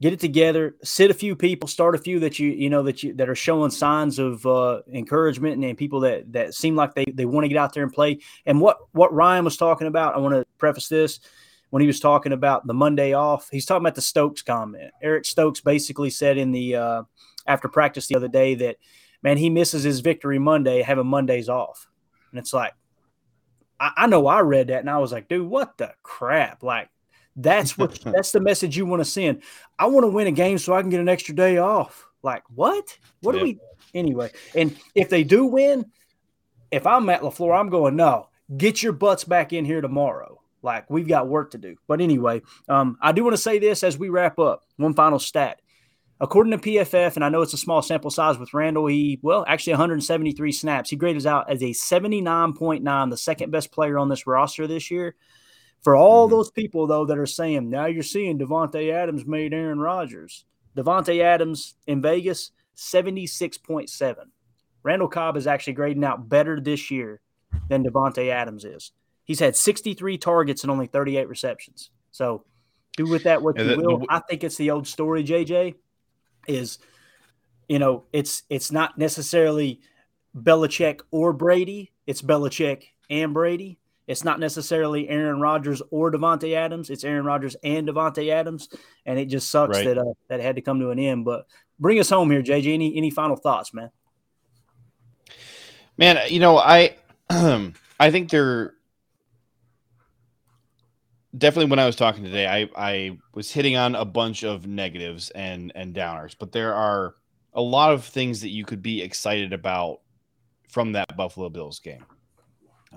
get it together sit a few people start a few that you you know that you that are showing signs of uh, encouragement and, and people that that seem like they they want to get out there and play. And what what ryan was talking about i want to preface this when he was talking about the monday off he's talking about the stokes comment. Eric stokes basically said in the uh, after practice the other day that man he misses his victory monday having mondays off. And it's like I, I know i read that and i was like dude what the crap? Like that's what (laughs) that's the message you want to send. I want to win a game so I can get an extra day off. Like what? What Yeah. do we anyway? And if they do win, if I'm at LaFleur, I'm going, no, get your butts back in here tomorrow. Like we've got work to do. But anyway, um, I do want to say this as we wrap up. One final stat. According to PFF, and I know it's a small sample size with Randall, he, well, actually 173 snaps. He graded out as a 79.9, the second best player on this roster this year. For all Mhm. those people, though, that are saying, now you're seeing Davante Adams made Aaron Rodgers. Davante Adams in Vegas, 76.7. Randall Cobb is actually grading out better this year than Davante Adams is. He's had 63 targets and only 38 receptions. So do with that what Yeah, you the- the will. w- I think it's the old story, JJ, is you know, it's it's not necessarily Belichick or Brady. It's Belichick and Brady. It's not necessarily Aaron Rodgers or Davante Adams. It's Aaron Rodgers and Davante Adams, and it just sucks Right. that uh, that had to come to an end. But bring us home here, JJ. Any any final thoughts, man? Man, you know, I (clears throat) I think they're definitely when I was talking today, I I was hitting on a bunch of negatives and and downers, but there are a lot of things that you could be excited about from that Buffalo Bills game.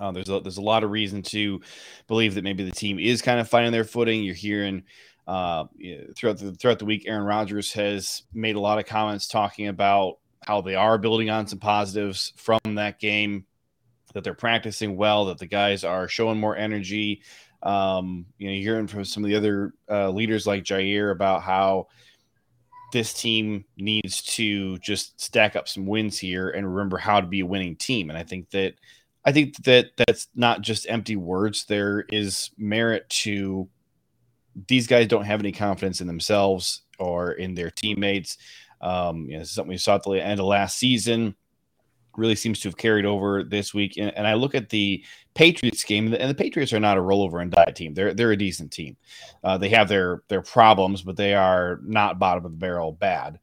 Uh, there's a, there's a lot of reason to believe that maybe the team is kind of finding their footing. You're hearing uh, throughout the throughout the week, Aaron Rodgers has made a lot of comments talking about how they are building on some positives from that game, that they're practicing well, that the guys are showing more energy. Um, you know, hearing from some of the other uh, leaders like Jaire about how this team needs to just stack up some wins here and remember how to be a winning team. And I think that I think that that's not just empty words. There is merit to these guys don't have any confidence in themselves or in their teammates. Um, you know, something we saw at the end of last season. Really seems to have carried over this week. And, and I look at the Patriots game, and the Patriots are not a rollover and die team. They're they're a decent team. Uh, they have their their problems, but they are not bottom of the barrel bad.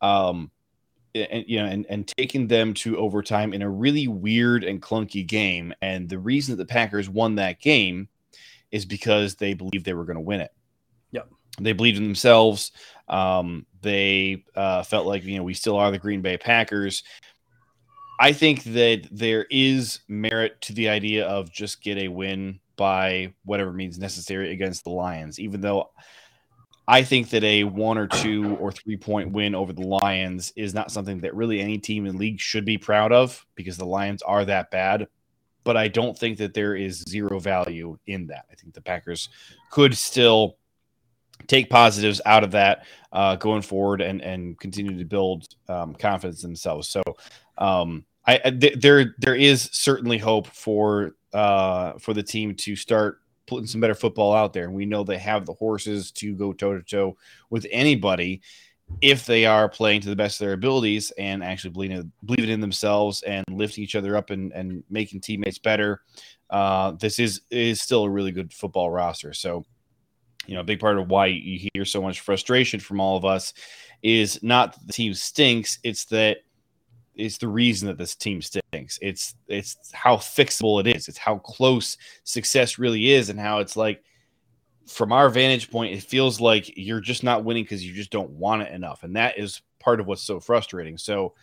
Um, and you know, and, and taking them to overtime in a really weird and clunky game. And the reason that the Packers won that game is because they believed they were going to win it. Yep. They believed in themselves. Um, they uh, felt like you know we still are the Green Bay Packers. I think that there is merit to the idea of just get a win by whatever means necessary against the Lions, even though I think that a one or two or three point win over the Lions is not something that really any team in the league should be proud of because the Lions are that bad. But I don't think that there is zero value in that. I think the Packers could still take positives out of that uh, going forward and and continue to build um, confidence themselves. So um, I, I th- there there is certainly hope for uh, for the team to start putting some better football out there, we know they have the horses to go toe to toe with anybody if they are playing to the best of their abilities and actually believing believing in themselves and lifting each other up and, and making teammates better. Uh, this is is still a really good football roster. So you know, a big part of why you hear so much frustration from all of us is not that the team stinks, it's that it's the reason that this team stinks. It's it's how fixable it is. It's how close success really is, and how it's like from our vantage point, it feels like you're just not winning because you just don't want it enough, and that is part of what's so frustrating. So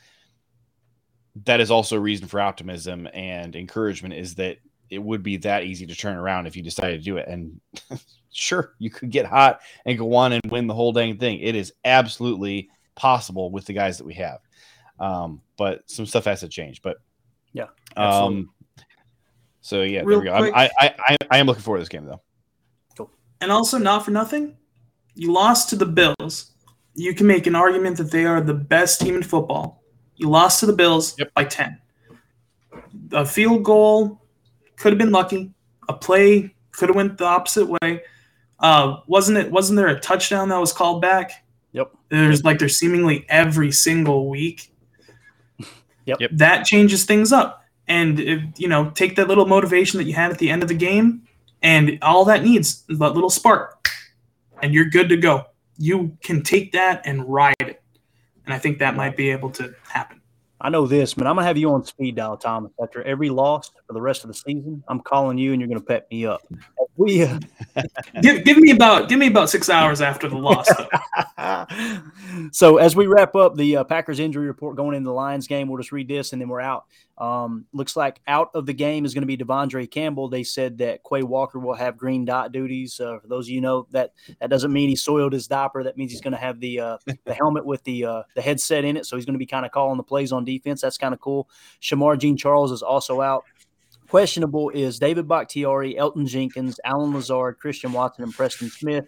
that is also a reason for optimism and encouragement is that it would be that easy to turn around if you decided to do it. And (laughs) sure, you could get hot and go on and win the whole dang thing. It is absolutely possible with the guys that we have. Um, but some stuff has to change. But Yeah, um, so yeah, Real there we go. I'm- quick- I, I, I, I am looking forward to this game though. Cool. And also, not for nothing, you lost to the Bills. You can make an argument that they are the best team in football. You lost to the Bills Yep. by 10. A field goal could have been lucky. A play could have went the opposite way. Uh, wasn't it? Wasn't there a touchdown that was called back? Yep. There's like there's seemingly every single week. Yep. Yep. That changes things up. And if, you know, take that little motivation that you had at the end of the game, and all that needs is that little spark, and you're good to go. You can take that and ride it, and I think that might be able to happen. I know this, man. I'm gonna have you on speed dial, Thomas. After every loss for the rest of the season, I'm calling you, and you're gonna pep me up. (laughs) We uh, (laughs) Give, give me about give me about six hours after the loss. (laughs) So as we wrap up the uh, Packers injury report going into the Lions game, we'll just read this and then we're out. Um, looks like out of the game is going to be De'Vondre Campbell. They said that Quay Walker will have green dot duties. Uh, for those of you know that that doesn't mean he soiled his diaper. That means he's going to have the uh, the helmet with the uh, the headset in it. So he's going to be kind of calling the plays on defense. That's kind of cool. Shemar Jean Charles is also out. Questionable is David Bakhtiari, Elgton Jenkins, Allen Lazard, Christian Watson, and Preston Smith.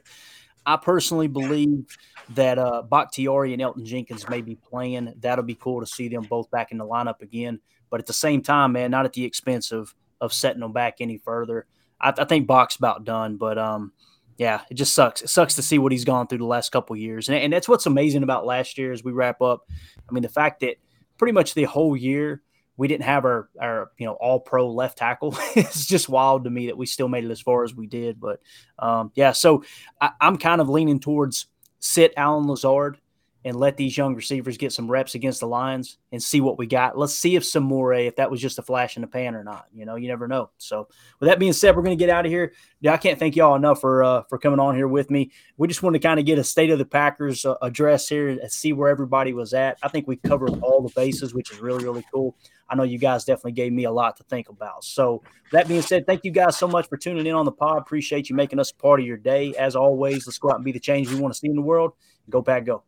I personally believe that uh, Bakhtiari and Elgton Jenkins may be playing. That'll be cool to see them both back in the lineup again. But at the same time, man, not at the expense of of setting them back any further. I, I think Bach's about done, but um, yeah, it just sucks. It sucks to see what he's gone through the last couple years, and, and that's what's amazing about last year as we wrap up. I mean, the fact that pretty much the whole year we didn't have our our you know all pro left tackle. (laughs) it's just wild to me that we still made it as far as we did. But um, yeah, so I, I'm kind of leaning towards sit Allen Lazard and let these young receivers get some reps against the Lions and see what we got. Let's see if Samori, if that was just a flash in the pan or not. You know, you never know. So with that being said, we're going to get out of here. Yeah, I can't thank y'all enough for uh, for coming on here with me. We just wanted to kind of get a state of the Packers uh, address here and see where everybody was at. I think we covered all the bases, which is really really cool. I know you guys definitely gave me a lot to think about. So that being said, thank you guys so much for tuning in on the pod. Appreciate you making us part of your day. As always, let's go out and be the change we want to see in the world. Go Pack, go.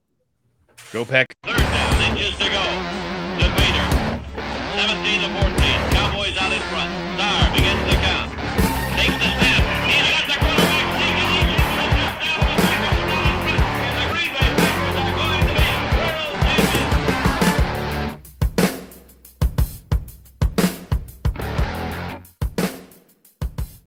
Go Pack. Third down, to go.